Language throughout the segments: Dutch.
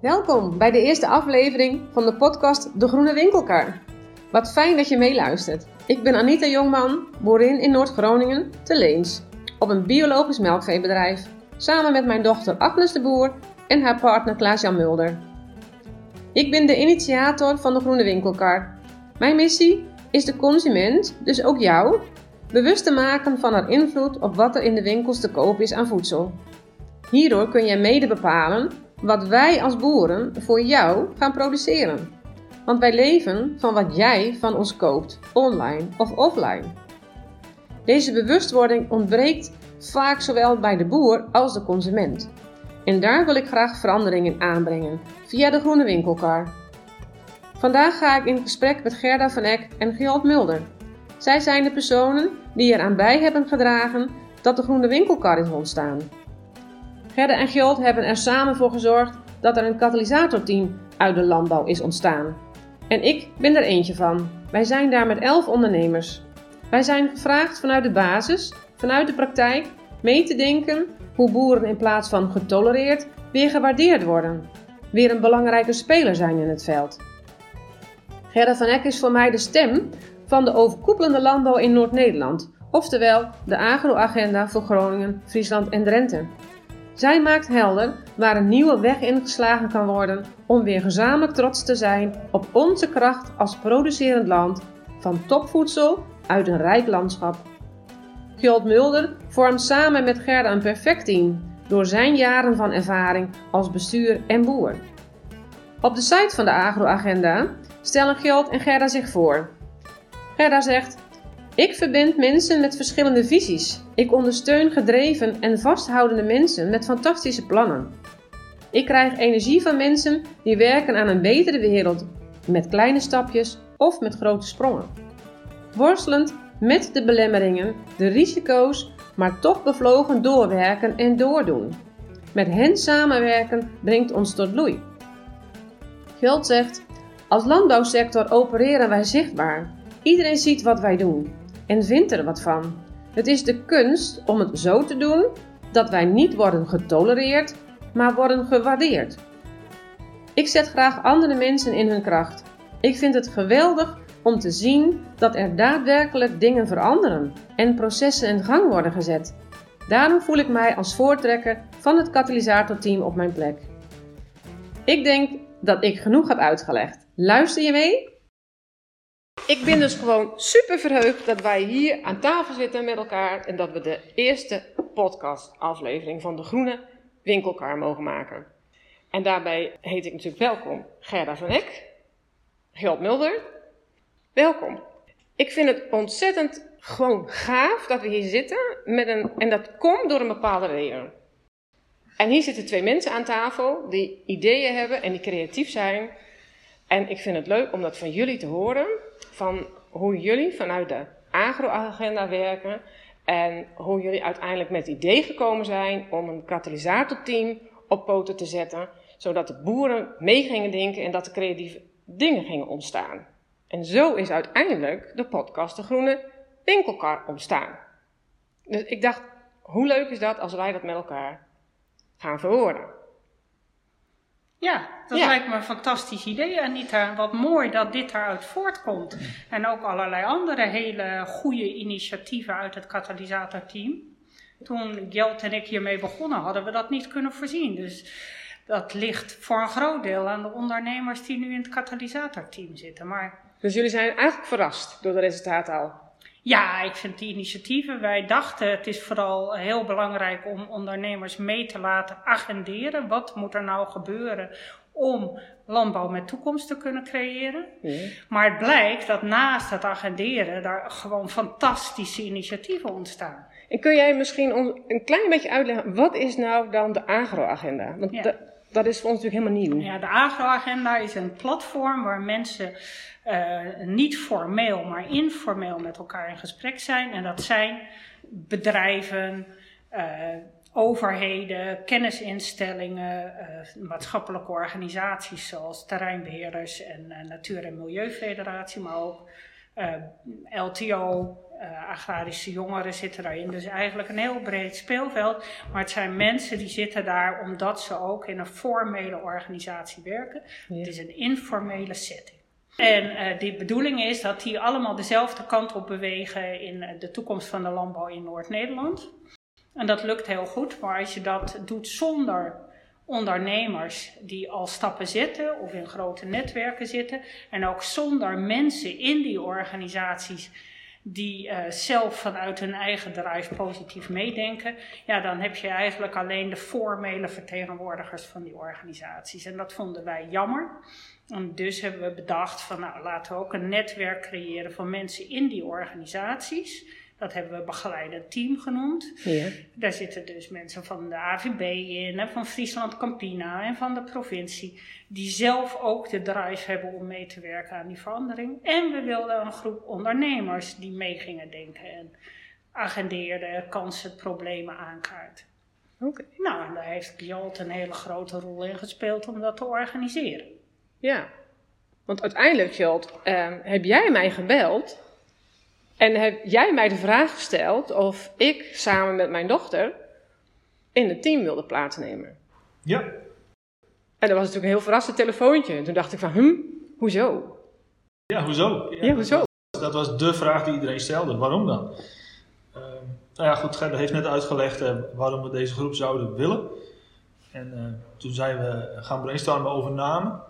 Welkom bij de eerste aflevering van de podcast De Groene Winkelkar. Wat fijn dat je meeluistert. Ik ben Anita Jongman, boerin in Noord-Groningen, te Leens, op een biologisch melkveebedrijf, samen met mijn dochter Agnes de Boer en haar partner Klaas-Jan Mulder. Ik ben de initiator van De Groene Winkelkar. Mijn missie is de consument, dus ook jou, bewust te maken van haar invloed op wat er in de winkels te koop is aan voedsel. Hierdoor kun jij mede bepalen wat wij als boeren voor jou gaan produceren. Want wij leven van wat jij van ons koopt, online of offline. Deze bewustwording ontbreekt vaak zowel bij de boer als de consument. En daar wil ik graag veranderingen aanbrengen via de Groene Winkelkar. Vandaag ga ik in gesprek met Gerda van Eck en Gerald Mulder. Zij zijn de personen die eraan bij hebben gedragen dat de Groene Winkelkar is ontstaan. Gerda en Gjold hebben er samen voor gezorgd dat er een katalysatorteam uit de landbouw is ontstaan. En ik ben er eentje van. Wij zijn daar met elf ondernemers. Wij zijn gevraagd vanuit de basis, vanuit de praktijk, mee te denken hoe boeren in plaats van getolereerd weer gewaardeerd worden. Weer een belangrijke speler zijn in het veld. Gerda van Eck is voor mij de stem van de overkoepelende landbouw in Noord-Nederland, oftewel de agro-agenda voor Groningen, Friesland en Drenthe. Zij maakt helder waar een nieuwe weg ingeslagen kan worden om weer gezamenlijk trots te zijn op onze kracht als producerend land van topvoedsel uit een rijk landschap. Gjold Mulder vormt samen met Gerda een perfect team door zijn jaren van ervaring als bestuur en boer. Op de site van de Agro-agenda stellen Gjold en Gerda zich voor. Gerda zegt: Ik verbind mensen met verschillende visies. Ik ondersteun gedreven en vasthoudende mensen met fantastische plannen. Ik krijg energie van mensen die werken aan een betere wereld met kleine stapjes of met grote sprongen. Worstelend met de belemmeringen, de risico's, maar toch bevlogen doorwerken en doordoen. Met hen samenwerken brengt ons tot bloei. Geld zegt: Als landbouwsector opereren wij zichtbaar. Iedereen ziet wat wij doen en vindt er wat van. Het is de kunst om het zo te doen dat wij niet worden getolereerd, maar worden gewaardeerd. Ik zet graag andere mensen in hun kracht. Ik vind het geweldig om te zien dat er daadwerkelijk dingen veranderen en processen in gang worden gezet. Daarom voel ik mij als voortrekker van het katalysatorteam op mijn plek. Ik denk dat ik genoeg heb uitgelegd. Luister je mee? Ik ben dus gewoon super verheugd dat wij hier aan tafel zitten met elkaar en dat we de eerste podcast-aflevering van de Groene Winkelkar mogen maken. En daarbij heet ik natuurlijk welkom Gerda van Eck, Geld Mulder. Welkom. Ik vind het ontzettend gewoon gaaf dat we hier zitten met een, en dat komt door een bepaalde reden. En hier zitten twee mensen aan tafel die ideeën hebben en die creatief zijn. En ik vind het leuk om dat van jullie te horen van hoe jullie vanuit de agro-agenda werken en hoe jullie uiteindelijk met het idee gekomen zijn om een katalysatorteam op poten te zetten, zodat de boeren mee gingen denken en dat er creatieve dingen gingen ontstaan. En zo is uiteindelijk de podcast De Groene Winkelkar ontstaan. Dus ik dacht, hoe leuk is dat als wij dat met elkaar gaan verwoorden? Ja, dat lijkt me een fantastisch idee, Anita. Wat mooi dat dit daaruit voortkomt. En ook allerlei andere hele goede initiatieven uit het katalysatorteam. Toen Gelt en ik hiermee begonnen, hadden we dat niet kunnen voorzien. Dus dat ligt voor een groot deel aan de ondernemers die nu in het katalysatorteam zitten. Maar... Dus jullie zijn eigenlijk verrast door de resultaten al? Ja, ik vind die initiatieven. Wij dachten het is vooral heel belangrijk om ondernemers mee te laten agenderen. Wat moet er nou gebeuren om landbouw met toekomst te kunnen creëren? Maar het blijkt dat naast het agenderen daar gewoon fantastische initiatieven ontstaan. En kun jij misschien een klein beetje uitleggen, wat is nou dan de agro-agenda? Want dat is voor ons natuurlijk helemaal nieuw. Ja, de agro-agenda is een platform waar mensen uh, niet formeel, maar informeel met elkaar in gesprek zijn. En dat zijn bedrijven, uh, overheden, kennisinstellingen, uh, maatschappelijke organisaties zoals terreinbeheerders en Natuur- en Milieufederatie, maar ook LTO, uh, agrarische jongeren zitten daarin. Dus eigenlijk een heel breed speelveld. Maar het zijn mensen die zitten daar omdat ze ook in een formele organisatie werken. Het is een informele setting. En uh, de bedoeling is dat die allemaal dezelfde kant op bewegen in de toekomst van de landbouw in Noord-Nederland. En dat lukt heel goed, maar als je dat doet zonder ondernemers die al stappen zetten of in grote netwerken zitten. En ook zonder mensen in die organisaties die uh, zelf vanuit hun eigen drive positief meedenken. Ja, dan heb je eigenlijk alleen de formele vertegenwoordigers van die organisaties. En dat vonden wij jammer. En dus hebben we bedacht van nou laten we ook een netwerk creëren van mensen in die organisaties dat hebben we begeleidend team genoemd. Ja. Daar zitten dus mensen van de AVB in, van Friesland Campina en van de provincie, die zelf ook de drive hebben om mee te werken aan die verandering. En we wilden een groep ondernemers die mee gingen denken en agendeerden, kansen, problemen aankaarten. Oké. Nou, en daar heeft Gjalt een hele grote rol in gespeeld om dat te organiseren. Ja, want uiteindelijk, Gjalt, eh, heb jij mij gebeld en heb jij mij de vraag gesteld of ik samen met mijn dochter in het team wilde plaatsnemen. Ja. En dat was natuurlijk een heel verrassend telefoontje. En toen dacht ik van, hm, hoezo? Ja, hoezo? Ja, hoezo? Dat was, de vraag die iedereen stelde. Waarom dan? Uh, nou ja, goed, Gerda heeft net uitgelegd uh, waarom we deze groep zouden willen. En uh, toen zijn we gaan brainstormen over namen.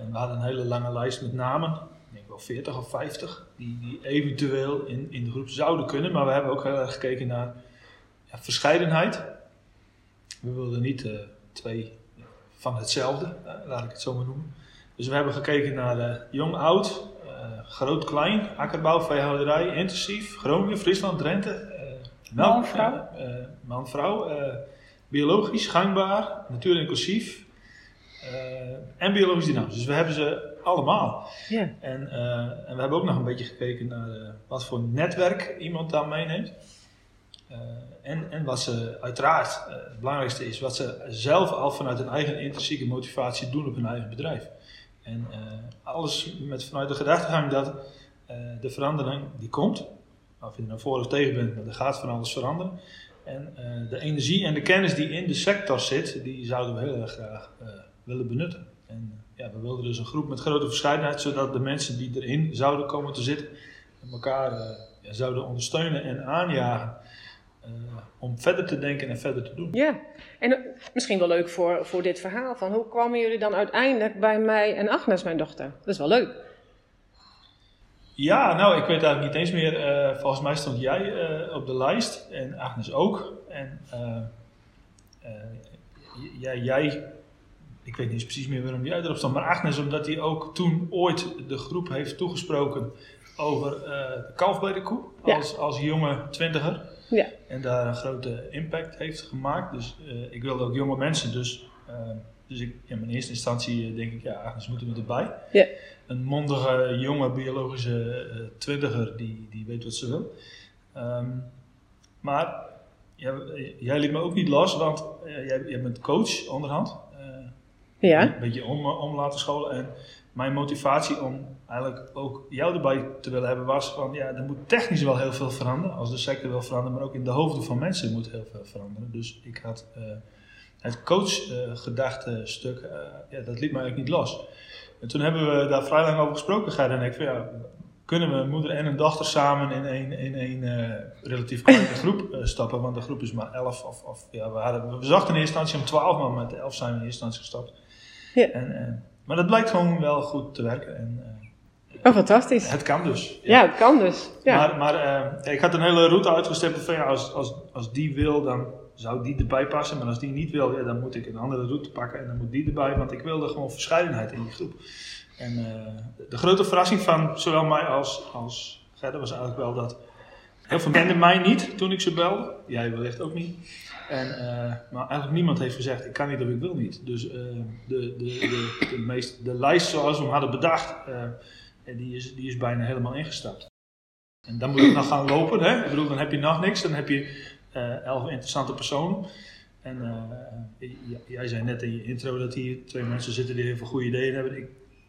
En we hadden een hele lange lijst met namen. Ik denk wel 40 of 50 die, die eventueel in, in de groep zouden kunnen. Maar we hebben ook heel erg gekeken naar ja, verscheidenheid. We wilden niet uh, twee van hetzelfde, uh, laat ik het zo maar noemen. Dus we hebben gekeken naar jong, oud, groot, klein, akkerbouw, veehouderij, intensief, Groningen, Friesland, Drenthe. man, vrouw. man, vrouw. biologisch, gangbaar, natuur inclusief. En biologisch dynamisch. Dus we hebben ze allemaal. En, uh, en we hebben ook nog een beetje gekeken naar uh, wat voor netwerk iemand daar meeneemt. Uh, en, en wat ze uiteraard, het belangrijkste is, wat ze zelf al vanuit hun eigen intrinsieke motivatie doen op hun eigen bedrijf. En alles met vanuit de gedachtegang dat de verandering die komt, of je er nou voor of tegen bent, maar er gaat van alles veranderen. En de energie en de kennis die in de sector zit, die zouden we heel erg graag willen benutten. En ja, we wilden dus een groep met grote verscheidenheid, zodat de mensen die erin zouden komen te zitten, elkaar uh, ja, zouden ondersteunen en aanjagen. Uh, om verder te denken en verder te doen. Ja, en uh, misschien wel leuk voor, voor dit verhaal. Van hoe kwamen jullie dan uiteindelijk bij mij en Agnes, mijn dochter? Dat is wel leuk. Ja, nou, ik weet eigenlijk niet eens meer. volgens mij stond jij op de lijst en Agnes ook. En jij, jij ik weet niet precies meer waarom jij erop stond, maar Agnes, omdat hij ook toen ooit de groep heeft toegesproken over uh, de kalf bij de koe, als, als jonge twintiger. Ja. En daar een grote impact heeft gemaakt. Dus uh, ik wilde ook jonge mensen, dus, uh, dus ik, in mijn eerste instantie denk ik, ja, Agnes moeten we erbij. Ja. Een mondige, jonge, biologische twintiger die, die weet wat ze wil. Um, maar jij liet me ook niet los, want jij, jij bent coach onderhand. Ja. Een beetje om, om laten scholen. En mijn motivatie om eigenlijk ook jou erbij te willen hebben was van ja, er moet technisch wel heel veel veranderen. Als de sector wil veranderen, maar ook in de hoofden van mensen moet heel veel veranderen. Dus ik had uh, het coach-gedachte-stuk, uh, ja, dat liet mij eigenlijk niet los. En toen hebben we daar vrij lang over gesproken, Gerda en ik. Van, ja, kunnen we moeder en een dochter samen in een, in relatief kleine groep stappen? Want de groep is maar elf. Of, of, ja, we, hadden, we zachten in eerste instantie om twaalf, maar met elf zijn we in eerste instantie gestapt. Ja. En, uh, maar dat blijkt gewoon wel goed te werken. En, uh, oh, fantastisch. Het kan dus. Ja, ja het kan dus. Ja. Maar, maar uh, ik had een hele route uitgestippeld van ja, als, als, als die wil, dan zou die erbij passen. Maar als die niet wil, ja, dan moet ik een andere route pakken en dan moet die erbij. Want ik wilde gewoon verscheidenheid in die groep. En de grote verrassing van zowel mij als, als Gerda was eigenlijk wel dat heel veel kenden mij niet toen ik ze belde. Jij wellicht ook niet. En, uh, maar eigenlijk niemand heeft gezegd, ik kan niet of ik wil niet. Dus uh, de, de, de, de, meest, de lijst zoals we hem hadden bedacht, uh, die, is, die is bijna helemaal ingestapt. En dan moet het nog gaan lopen. Hè? Ik bedoel, dan heb je nog niks. Dan heb je elf interessante personen. En jij zei net in je intro dat hier twee mensen zitten die heel veel goede ideeën hebben. Ik,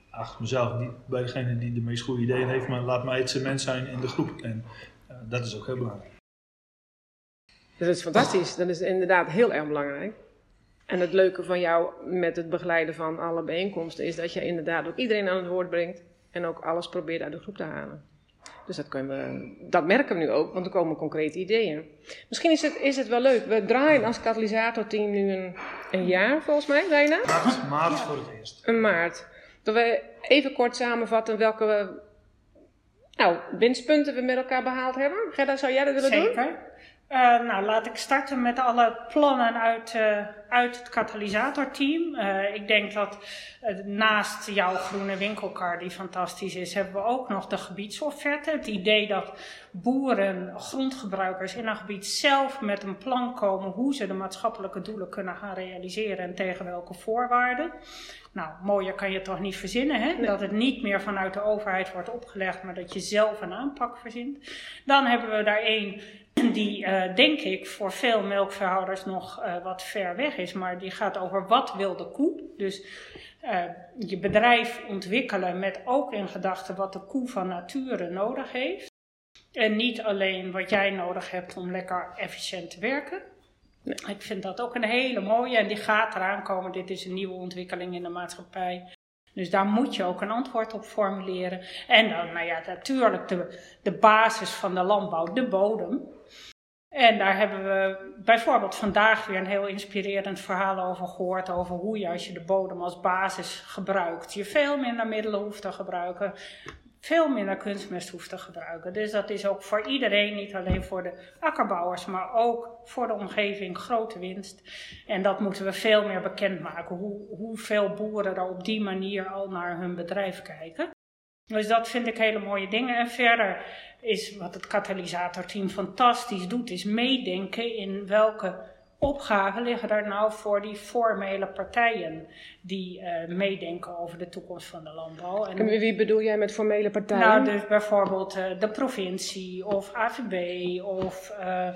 achter mezelf niet bij degene die de meest goede ideeën heeft, maar laat mij het cement zijn in de groep. En dat is ook heel belangrijk. Dat is fantastisch. Dat is inderdaad heel erg belangrijk. En het leuke van jou met het begeleiden van alle bijeenkomsten is dat je inderdaad ook iedereen aan het woord brengt en ook alles probeert uit de groep te halen. Dus dat, kunnen we, dat merken we nu ook, want er komen concrete ideeën. Misschien is het, is het wel leuk. We draaien als katalysatorteam nu een, een jaar, volgens mij, bijna. Maart, maart voor het eerst. Een maart. Dat we even kort samenvatten welke nou, winstpunten we met elkaar behaald hebben. Gerda, zou jij dat willen doen? Zeker. Uh, nou, laat ik starten met alle plannen uit, uh, uit het katalysatorteam. Uh, ik denk dat naast jouw groene winkelkar, die fantastisch is, hebben we ook nog de gebiedsofferte. Het idee dat boeren, grondgebruikers in een gebied zelf met een plan komen hoe ze de maatschappelijke doelen kunnen gaan realiseren en tegen welke voorwaarden. Nou, mooier kan je toch niet verzinnen, hè? Dat het niet meer vanuit de overheid wordt opgelegd, maar dat je zelf een aanpak verzint. Dan hebben we daar één die, uh, denk ik, voor veel melkveehouders nog uh, wat ver weg is. Maar die gaat over wat wil de koe. Dus uh, je bedrijf ontwikkelen met ook in gedachten wat de koe van nature nodig heeft. En niet alleen wat jij nodig hebt om lekker efficiënt te werken. Nee. Ik vind dat ook een hele mooie en die gaat eraan komen. Dit is een nieuwe ontwikkeling in de maatschappij. Dus daar moet je ook een antwoord op formuleren. En dan, nou ja, natuurlijk de, de basis van de landbouw, de bodem. En daar hebben we bijvoorbeeld vandaag weer een heel inspirerend verhaal over gehoord. Over hoe je als je de bodem als basis gebruikt, je veel minder middelen hoeft te gebruiken. Veel minder kunstmest hoeft te gebruiken. Dus dat is ook voor iedereen, niet alleen voor de akkerbouwers, maar ook voor de omgeving grote winst. En dat moeten we veel meer bekendmaken. Hoe, hoeveel boeren er op die manier al naar hun bedrijf kijken. Dus dat vind ik hele mooie dingen. En verder is wat het katalysatorteam fantastisch doet, is meedenken in welke opgaven liggen er nou voor die formele partijen die uh, meedenken over de toekomst van de landbouw. En, en, wie bedoel jij met formele partijen? Nou, dus bijvoorbeeld uh, de provincie of AVB of uh,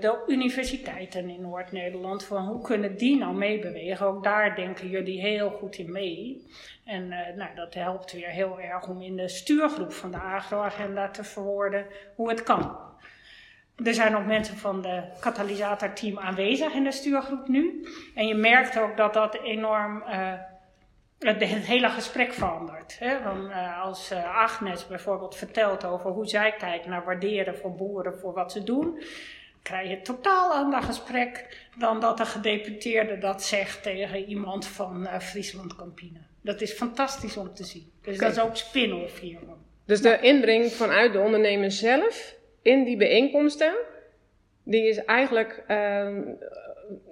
de universiteiten in Noord-Nederland. Van hoe kunnen die nou meebewegen? Ook daar denken jullie heel goed in mee. En nou, dat helpt weer heel erg om in de stuurgroep van de agroagenda te verwoorden hoe het kan. Er zijn ook mensen van de katalysatorteam aanwezig in de stuurgroep nu. En je merkt ook dat dat enorm uh, het, het, hele gesprek verandert. Hè? Want, uh, als uh, Agnes bijvoorbeeld vertelt over hoe zij kijkt naar waarderen voor boeren voor wat ze doen, krijg je een totaal ander gesprek dan dat de gedeputeerde dat zegt tegen iemand van Friesland Campine. Dat is fantastisch om te zien. Dus Kijk. dat is ook spin-off hiervan. Dus de inbreng vanuit de ondernemer zelf in die bijeenkomsten, die is eigenlijk uh,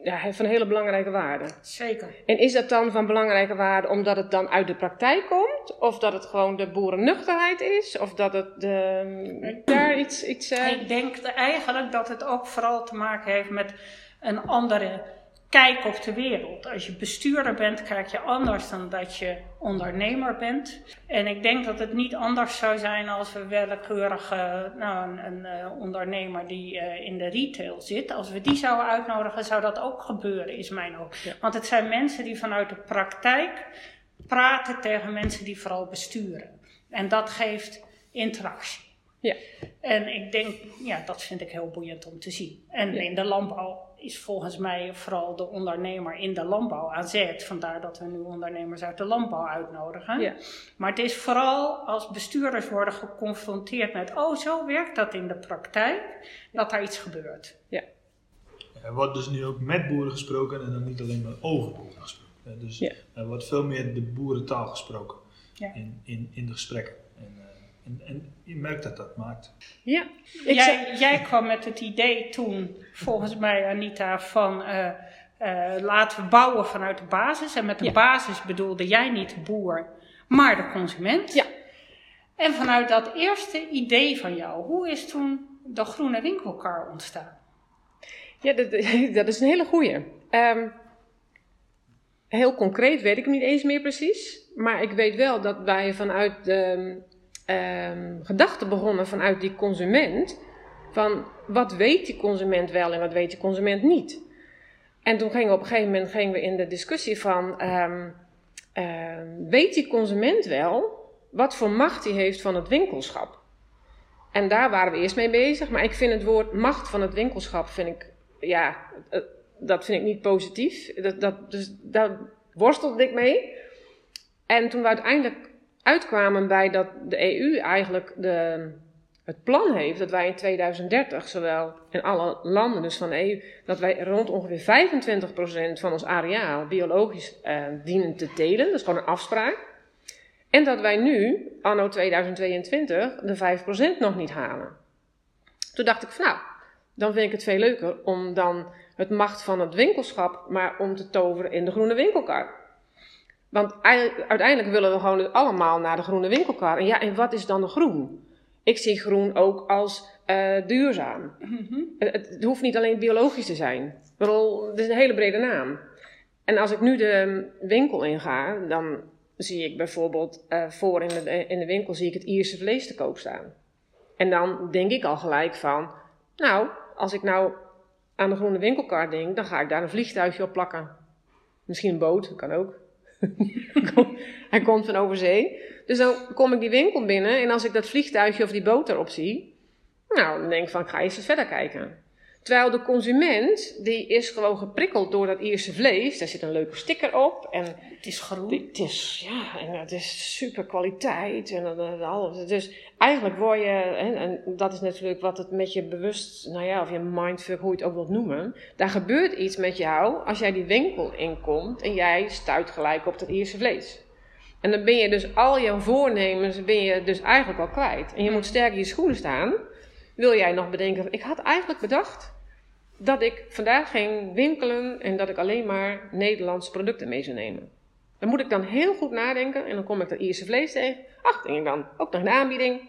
ja, van hele belangrijke waarde. Zeker. En is dat dan van belangrijke waarde omdat het dan uit de praktijk komt? Of dat het gewoon de boerennuchterheid is? Of dat het de, daar iets... iets uh... Ik denk eigenlijk dat het ook vooral te maken heeft met een andere kijk op de wereld. Als je bestuurder bent, kijk je anders dan dat je ondernemer bent. En ik denk dat het niet anders zou zijn als we willekeurige, nou, een, een uh, ondernemer die uh, in de retail zit, als we die zouden uitnodigen, zou dat ook gebeuren, is mijn. Ja. Want het zijn mensen die vanuit de praktijk praten tegen mensen die vooral besturen. En dat geeft interactie. Ja. En ik denk, ja, dat vind ik heel boeiend om te zien. En ja. in de landbouw is volgens mij vooral de ondernemer in de landbouw aan zet. Vandaar dat we nu ondernemers uit de landbouw uitnodigen. Ja. Maar het is vooral als bestuurders worden geconfronteerd met, oh zo werkt dat in de praktijk, dat daar iets gebeurt. Ja. Er wordt dus nu ook met boeren gesproken en dan niet alleen maar over boeren gesproken. Dus ja. er wordt veel meer de boerentaal gesproken ja. in, in, in de gesprekken. En, en, en, je merkt dat dat maakt. Ja. Jij, jij, kwam met het idee toen, volgens mij Anita, van uh, uh, laten we bouwen vanuit de basis. En met de ja. basis bedoelde jij niet de boer, maar de consument. Ja. En vanuit dat eerste idee van jou, hoe is toen de groene winkelkar ontstaan? Ja, dat, dat is een hele goeie. Um, heel concreet weet ik niet eens meer precies. Maar ik weet wel dat wij vanuit de um, gedachten begonnen vanuit die consument. Van wat weet die consument wel en wat weet die consument niet. En toen gingen we op een gegeven moment gingen we in de discussie van... Um, ehm, weet die consument wel wat voor macht hij heeft van het winkelschap. En daar waren we eerst mee bezig. Maar ik vind het woord macht van het winkelschap, vind ik, ja, eh, dat vind ik niet positief. Dat, dat, dus daar worstelde ik mee. En toen we uiteindelijk uitkwamen bij dat de EU eigenlijk de, het plan heeft dat wij in 2030, zowel in alle landen dus van de EU, dat wij rond ongeveer 25% van ons areaal biologisch eh, dienen te telen. Dat is gewoon een afspraak. En dat wij nu, anno 2022, de 5% nog niet halen. Toen dacht ik van nou, dan vind ik het veel leuker om dan het macht van het winkelschap maar om te toveren in de groene winkelkar. Want uiteindelijk willen we gewoon allemaal naar de groene winkelkar. En ja, en wat is dan de groen? Ik zie groen ook als uh, duurzaam. Mhm. het, het, hoeft niet alleen biologisch te zijn. het is een hele brede naam. En als ik nu de winkel inga, dan zie ik bijvoorbeeld uh, voor in de, in de winkel zie ik het Ierse vlees te koop staan. En dan denk ik al gelijk van, nou, als ik nou aan de groene winkelkar denk, dan ga ik daar een vliegtuigje op plakken. Misschien een boot, dat kan ook. Hij komt van over zee. Dus dan kom ik die winkel binnen en als ik dat vliegtuigje of die boot erop zie, nou, dan denk ik van, ga eens verder kijken. Terwijl de consument, die is gewoon geprikkeld door dat Ierse vlees. Daar zit een leuke sticker op. En het is groen. Het is, ja, en het is super kwaliteit. En, alles. Dus eigenlijk word je, en, en, dat is natuurlijk wat het met je bewust, nou ja, of je mindfuck, hoe je het ook wilt noemen. Daar gebeurt iets met jou als jij die winkel inkomt en jij stuit gelijk op dat Ierse vlees. En dan ben je dus al je voornemens, ben je dus eigenlijk al kwijt. En je moet sterk in je schoenen staan wil jij nog bedenken, ik had eigenlijk bedacht dat ik vandaag ging winkelen en dat ik alleen maar Nederlandse producten mee zou nemen. Dan moet ik dan heel goed nadenken en dan kom ik dat Ierse vlees tegen. Ach, denk ik dan, ook nog een aanbieding.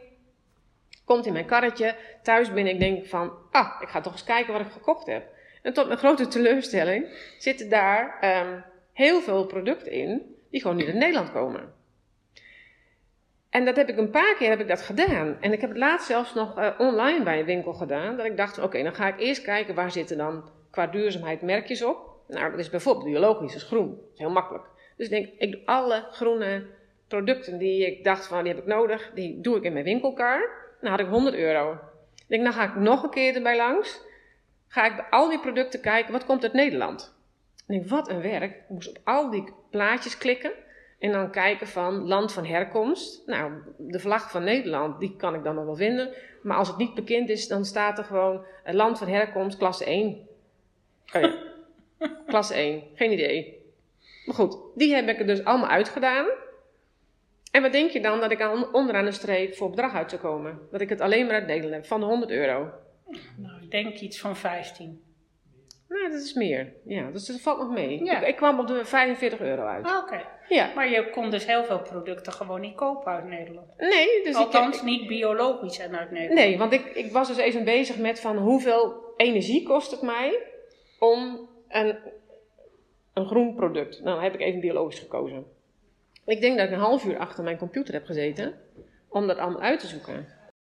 Komt in mijn karretje. Thuis ben ik denk van, ah, ik ga toch eens kijken wat ik gekocht heb. En tot mijn grote teleurstelling zitten daar um, heel veel producten in die gewoon niet uit Nederland komen. En dat heb ik een paar keer heb ik dat gedaan. En ik heb het laatst zelfs nog uh, online bij een winkel gedaan. Dat ik dacht, oké, dan ga ik eerst kijken waar zitten dan qua duurzaamheid merkjes op. Nou, dat is bijvoorbeeld biologisch, dat is groen. Dat is heel makkelijk. Dus ik denk, ik doe alle groene producten die ik dacht van, die heb ik nodig, die doe ik in mijn winkelkar. Dan had ik 100 euro. Ik denk, dan ga ik nog een keer erbij langs. Ga ik bij al die producten kijken, wat komt uit Nederland? Ik denk, wat een werk. Ik moest op al die plaatjes klikken. En dan kijken van land van herkomst. Nou, de vlag van Nederland, die kan ik dan nog wel vinden. Maar als het niet bekend is, dan staat er gewoon eh, land van herkomst, klasse 1. Oh ja. klasse 1, geen idee. Maar goed, die heb ik er dus allemaal uitgedaan. En wat denk je dan dat ik aan, onderaan de streep voor bedrag uit zou komen? Dat ik het alleen maar uit Nederland heb, van de 100 euro. Nou, ik denk iets van 15. Nou, dat is meer. Ja, dus dat valt nog mee. Ik, ik, kwam op de 45 euro uit. Ah, oké. Ja. Maar je kon dus heel veel producten gewoon niet kopen uit Nederland. Nee. Dus Althans ik, niet biologisch en uit Nederland. Nee, want ik, ik was dus even bezig met van hoeveel energie kost het mij om een, een groen product. Nou, heb ik even biologisch gekozen. Ik denk dat ik een half uur achter mijn computer heb gezeten om dat allemaal uit te zoeken.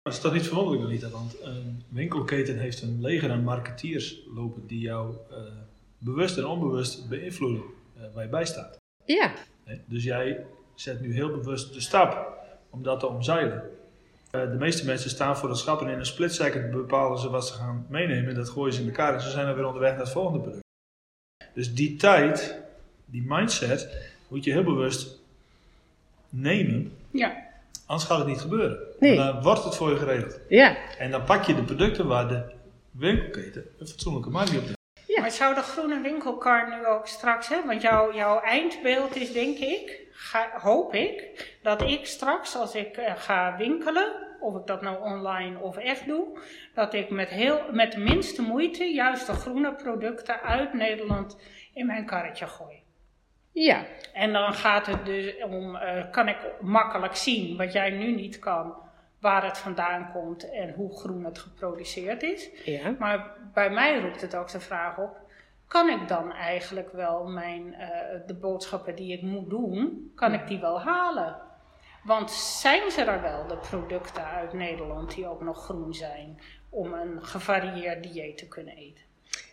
Dat is toch niet verwonderlijk, Anita? Want een winkelketen heeft een leger aan marketeers lopen die jou uh, bewust en onbewust beïnvloeden uh, waar je bij staat. Ja. Dus jij zet nu heel bewust de stap om dat te omzeilen. Uh, de meeste mensen staan voor het schap en in een split second bepalen ze wat ze gaan meenemen. Dat gooien ze in elkaar en ze zijn dan weer onderweg naar het volgende product. Dus die tijd, die mindset, moet je heel bewust nemen. Ja. Anders gaat het niet gebeuren. Nee. Dan wordt het voor je geregeld. Ja. En dan pak je de producten waar de winkelketen een fatsoenlijke markt op ja. Maar zou de groene winkelkar nu ook straks, hè? want jouw, jouw eindbeeld is denk ik, ga, hoop ik, dat ik straks als ik uh, ga winkelen, of ik dat nou online of echt doe, dat ik met, heel, met de minste moeite juist de groene producten uit Nederland in mijn karretje gooi. Ja. En dan gaat het dus om, uh, kan ik makkelijk zien, wat jij nu niet kan, waar het vandaan komt en hoe groen het geproduceerd is. Ja. Maar bij mij roept het ook de vraag op, kan ik dan eigenlijk wel mijn, uh, de boodschappen die ik moet doen, kan ik die wel halen? Want zijn ze er wel, de producten uit Nederland, die ook nog groen zijn, om een gevarieerd dieet te kunnen eten?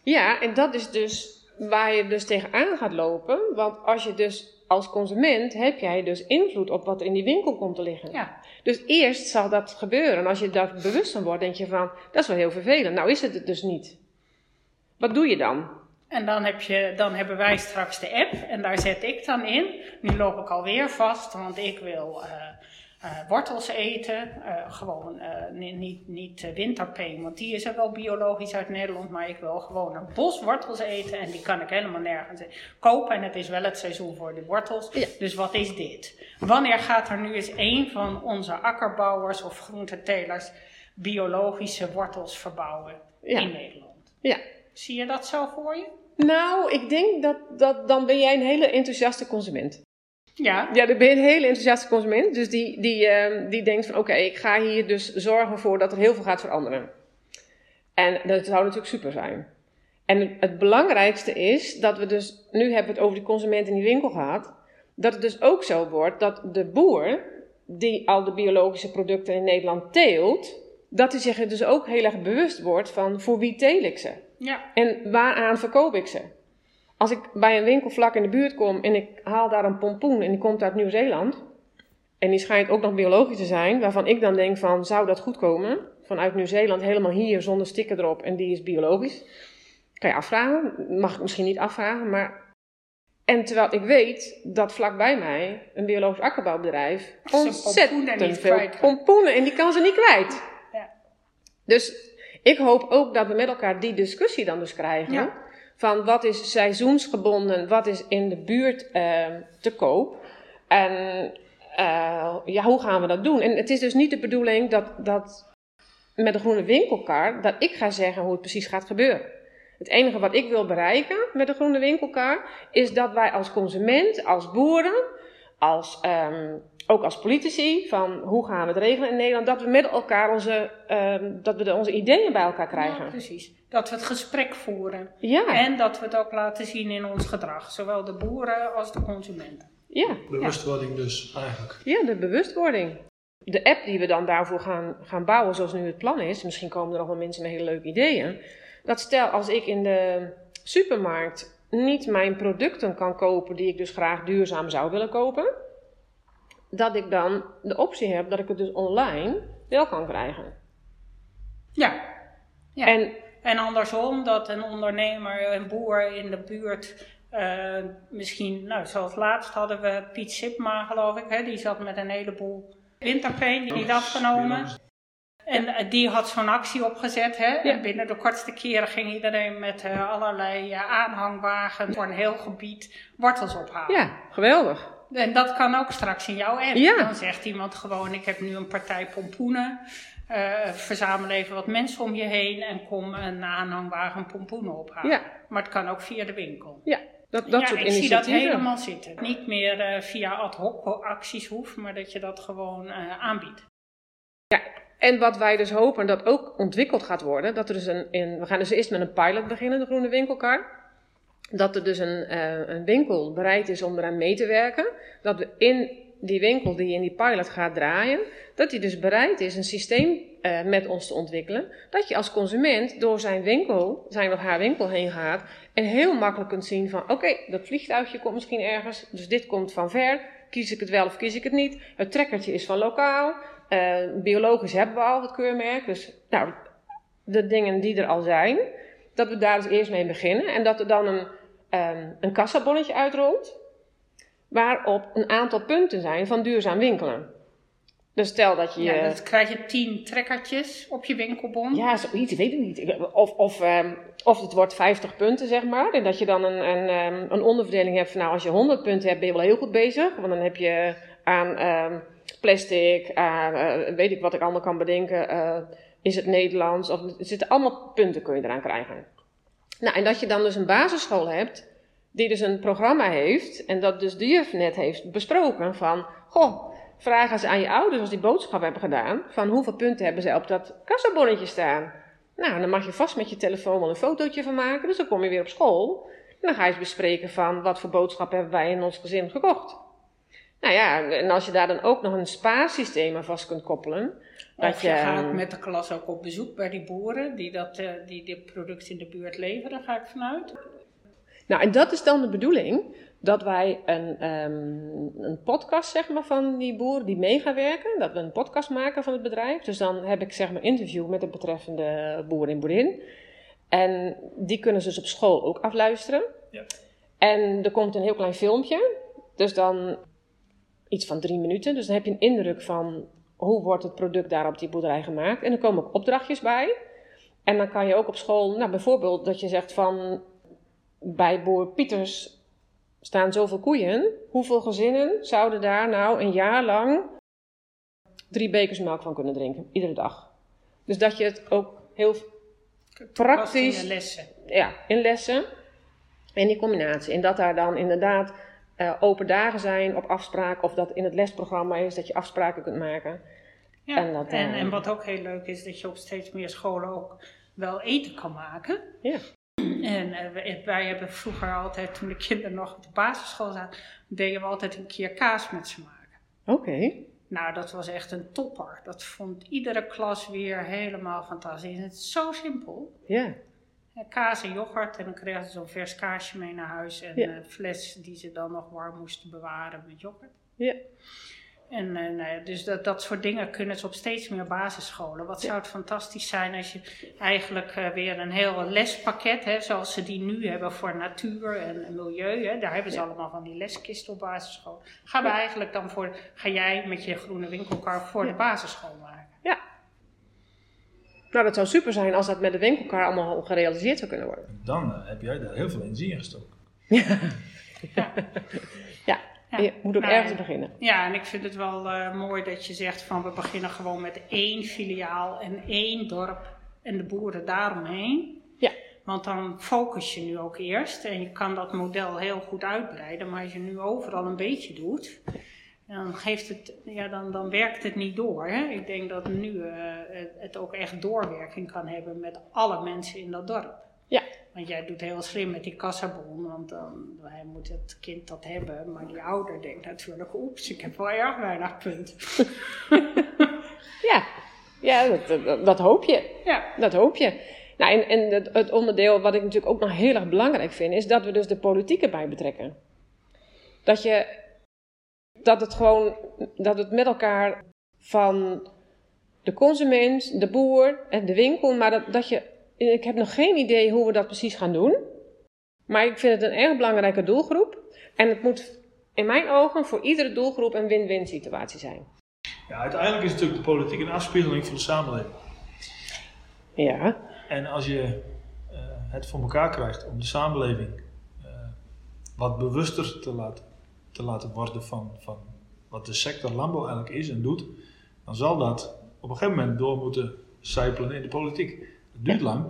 Ja, en dat is dus waar je dus tegenaan gaat lopen. Want als je dus als consument heb jij dus invloed op wat er in die winkel komt te liggen. Ja. Dus eerst zal dat gebeuren. En als je daar bewust van wordt, denk je van, dat is wel heel vervelend. Nou is het het dus niet. Wat doe je dan? En dan, heb je, dan hebben wij straks de app en daar zet ik dan in. Nu loop ik alweer vast, want ik wil uh, uh, wortels eten. Uh, gewoon niet, niet, niet winterpeen, want die is er wel biologisch uit Nederland. Maar ik wil gewoon een bos wortels eten en die kan ik helemaal nergens kopen. En het is wel het seizoen voor de wortels. Ja. Dus wat is dit? Wanneer gaat er nu eens een van onze akkerbouwers of groentetelers biologische wortels verbouwen Ja. in Nederland? Ja. Zie je dat zo voor je? Nou, ik denk dat, dat dan ben jij een hele enthousiaste consument. Ja. Ja, dan ben je een hele enthousiaste consument. Dus die, die, ehm, die denkt van oké, ik ga hier dus zorgen voor dat er heel veel gaat veranderen. En dat zou natuurlijk super zijn. En het belangrijkste is dat we dus, nu hebben we het over die consument in die winkel gehad, dat het dus ook zo wordt dat de boer, die al de biologische producten in Nederland teelt, dat hij zich er dus ook heel erg bewust wordt van voor wie teel ik ze. Ja. En waaraan verkoop ik ze? Als ik bij een winkel vlak in de buurt kom en ik haal daar een pompoen en die komt uit Nieuw-Zeeland. En die schijnt ook nog biologisch te zijn, waarvan ik dan denk van, zou dat goed komen? Vanuit Nieuw-Zeeland helemaal hier zonder sticker erop en die is biologisch. Kan je afvragen, mag ik misschien niet afvragen, maar... En terwijl ik weet dat vlakbij mij een biologisch akkerbouwbedrijf ontzettend veel pompoenen en die kan ze niet kwijt. Ja. Dus ik hoop ook dat we met elkaar die discussie dan dus krijgen. Ja. Van wat is seizoensgebonden, wat is in de buurt eh, te koop. En eh, ja, hoe gaan we dat doen? En het is dus niet de bedoeling dat, dat met de groene winkelkar, dat ik ga zeggen hoe het precies gaat gebeuren. Het enige wat ik wil bereiken met de groene winkelkar, is dat wij als consument, als boeren, als, ehm, ook als politici, van hoe gaan we het regelen in Nederland, dat we met elkaar onze, ehm, dat we de, onze ideeën bij elkaar Ja, krijgen. precies. Dat we het gesprek voeren. Ja, En dat we het ook laten zien in ons gedrag. Zowel de boeren als de consumenten. ja, Bewustwording dus eigenlijk. ja, de bewustwording. De app die we dan daarvoor gaan, gaan bouwen, zoals nu het plan is, misschien komen er nog wel mensen met hele leuke ideeën. Dat stel als ik in de supermarkt niet mijn producten kan kopen die ik dus graag duurzaam zou willen kopen, dat ik dan de optie heb dat ik het dus online wel kan krijgen. Ja. ja. En En andersom, dat een ondernemer, een boer in de buurt, eh, misschien, nou zoals laatst hadden we Piet Sipma geloof ik, hè, die zat met een heleboel winterpeen, die niet afgenomen. En eh, die had zo'n actie opgezet. Hè? En binnen de kortste keren ging iedereen met eh, allerlei aanhangwagen voor een heel gebied wortels ophalen. ja, geweldig. En dat kan ook straks in jouw app. Ja. Dan zegt iemand gewoon, ik heb nu een partij pompoenen. Eh, verzamel even wat mensen om je heen en kom een aanhangwagen pompoenen ophalen. Ja. Maar het kan ook via de winkel. Ja, dat, dat ja, soort ik zie dat helemaal zitten. Niet meer eh, via ad hoc acties hoeft, maar dat je dat gewoon eh, aanbiedt. En wat wij dus hopen dat ook ontwikkeld gaat worden, dat er dus een, in, we gaan dus eerst met een pilot beginnen, de groene winkelkar. Dat er dus een, een winkel bereid is om eraan mee te werken. Dat we in die winkel die in die pilot gaat draaien, dat die dus bereid is een systeem eh, met ons te ontwikkelen. Dat je als consument door zijn winkel, zijn of haar winkel heen gaat en heel makkelijk kunt zien van oké, dat vliegtuigje komt misschien ergens, dus dit komt van ver. Kies ik het wel of kies ik het niet? Het trekkertje is van lokaal. Eh, biologisch hebben we al het keurmerk. Dus nou, de dingen die er al zijn, dat we daar dus eerst mee beginnen. En dat er dan een, ehm een kassabonnetje uitrolt, waarop een aantal punten zijn van duurzaam winkelen. Dus stel dat je... Ja, dan krijg je tien trekkertjes op je winkelbon. ja zoiets, ik weet het niet. Ik- Of, of, ehm, of het wordt 50 punten, zeg maar. En dat je dan een, een, ehm, een onderverdeling hebt van, nou, als je 100 punten hebt, ben je wel heel goed bezig. Want dan heb je aan ehm, plastic, aan, eh, weet ik wat ik allemaal kan bedenken, eh, is het Nederlands, of er zitten allemaal punten kun je eraan krijgen. Nou, en dat je dan dus een basisschool hebt, die dus een programma heeft, en dat dus de juf net heeft besproken van, goh, vragen ze aan je ouders als die boodschap hebben gedaan, van hoeveel punten hebben ze op dat kassabonnetje staan. Nou, dan mag je vast met je telefoon wel een fotootje van maken, dus dan kom je weer op school. En dan ga je eens bespreken van, wat voor boodschap hebben wij in ons gezin gekocht. Nou ja, en als je daar dan ook nog een spaarsysteem aan vast kunt koppelen. Of je je, gaat met de klas ook op bezoek bij die boeren die dat, eh, die dit product in de buurt leveren, ga ik vanuit. Nou, en dat is dan de bedoeling dat wij een, ehm, een podcast zeg maar, van die boer die mee gaan werken, dat we een podcast maken van het bedrijf. Dus dan heb ik zeg maar interview met de betreffende boer en boerin. En die kunnen ze dus op school ook afluisteren. Ja. En er komt een heel klein filmpje, dus dan iets van drie minuten. Dus dan heb je een indruk van hoe wordt het product daar op die boerderij gemaakt. En er komen ook opdrachtjes bij. En dan kan je ook op school, nou bijvoorbeeld dat je zegt van bij boer Pieters staan zoveel koeien. Hoeveel gezinnen zouden daar nou een jaar lang drie bekers melk van kunnen drinken, iedere dag? Dus dat je het ook heel praktisch. In lessen. Ja, in lessen. En die combinatie. En dat daar dan inderdaad uh, open dagen zijn op afspraak, of dat in het lesprogramma is dat je afspraken kunt maken. Ja, en, dat, en, uh, en wat ook heel leuk is, dat je op steeds meer scholen ook wel eten kan maken. Ja. En uh, wij hebben vroeger altijd, toen de kinderen nog op de basisschool zaten, deden we altijd een keer kaas met ze maken. Oké. Okay. Nou, dat was echt een topper. Dat vond iedere klas weer helemaal fantastisch. Het is zo simpel. Ja. Kaas en yoghurt en dan kregen ze zo'n vers kaasje mee naar huis en een fles die ze dan nog warm moesten bewaren met yoghurt. Ja. En eh, nou ja, dus dat, dat soort dingen kunnen ze op steeds meer basisscholen. Wat zou het fantastisch zijn als je eigenlijk eh, weer een heel lespakket, hè, zoals ze die nu hebben voor natuur en milieu, hè, daar hebben ze Ja. allemaal van die leskisten op basisschool. Gaan we eigenlijk dan voor, ga jij met je groene winkelkar voor Ja. de basisschool maken? Nou, dat zou super zijn als dat met de winkelkar allemaal gerealiseerd zou kunnen worden. Dan eh, heb jij daar heel veel energie in gestoken. Ja, Ja. je moet ook Nou, ergens beginnen. Ja, en ik vind het wel eh, mooi dat je zegt van we beginnen gewoon met één filiaal en één dorp en de boeren daaromheen. Ja. Want dan focus je nu ook eerst en je kan dat model heel goed uitbreiden. Maar als je nu overal een beetje doet, dan, geeft het, ja, dan, dan werkt het niet door. Hè? Ik denk dat nu eh, het ook echt doorwerking kan hebben met alle mensen in dat dorp. Ja. Want jij doet heel slim met die kassabon, want dan hij moet het kind dat hebben. Maar die ouder denkt natuurlijk, oeps, ik heb wel erg weinig punten. Ja, ja dat, dat, dat hoop je. Ja, Dat hoop je. Nou, en en het, het onderdeel wat ik natuurlijk ook nog heel erg belangrijk vind, is dat we dus de politiek erbij betrekken. Dat je, dat het gewoon, dat het met elkaar van de consument, de boer en de winkel, maar dat, dat je, ik heb nog geen idee hoe we dat precies gaan doen. Maar ik vind het een erg belangrijke doelgroep. En het moet in mijn ogen voor iedere doelgroep een win-win situatie zijn. Ja, uiteindelijk is natuurlijk de politiek een afspiegeling van de samenleving. Ja, En als je eh, het voor elkaar krijgt om de samenleving eh, wat bewuster te laten, te laten worden van, van wat de sector landbouw eigenlijk is en doet, dan zal dat op een gegeven moment door moeten sijpelen in de politiek. Het duurt lang,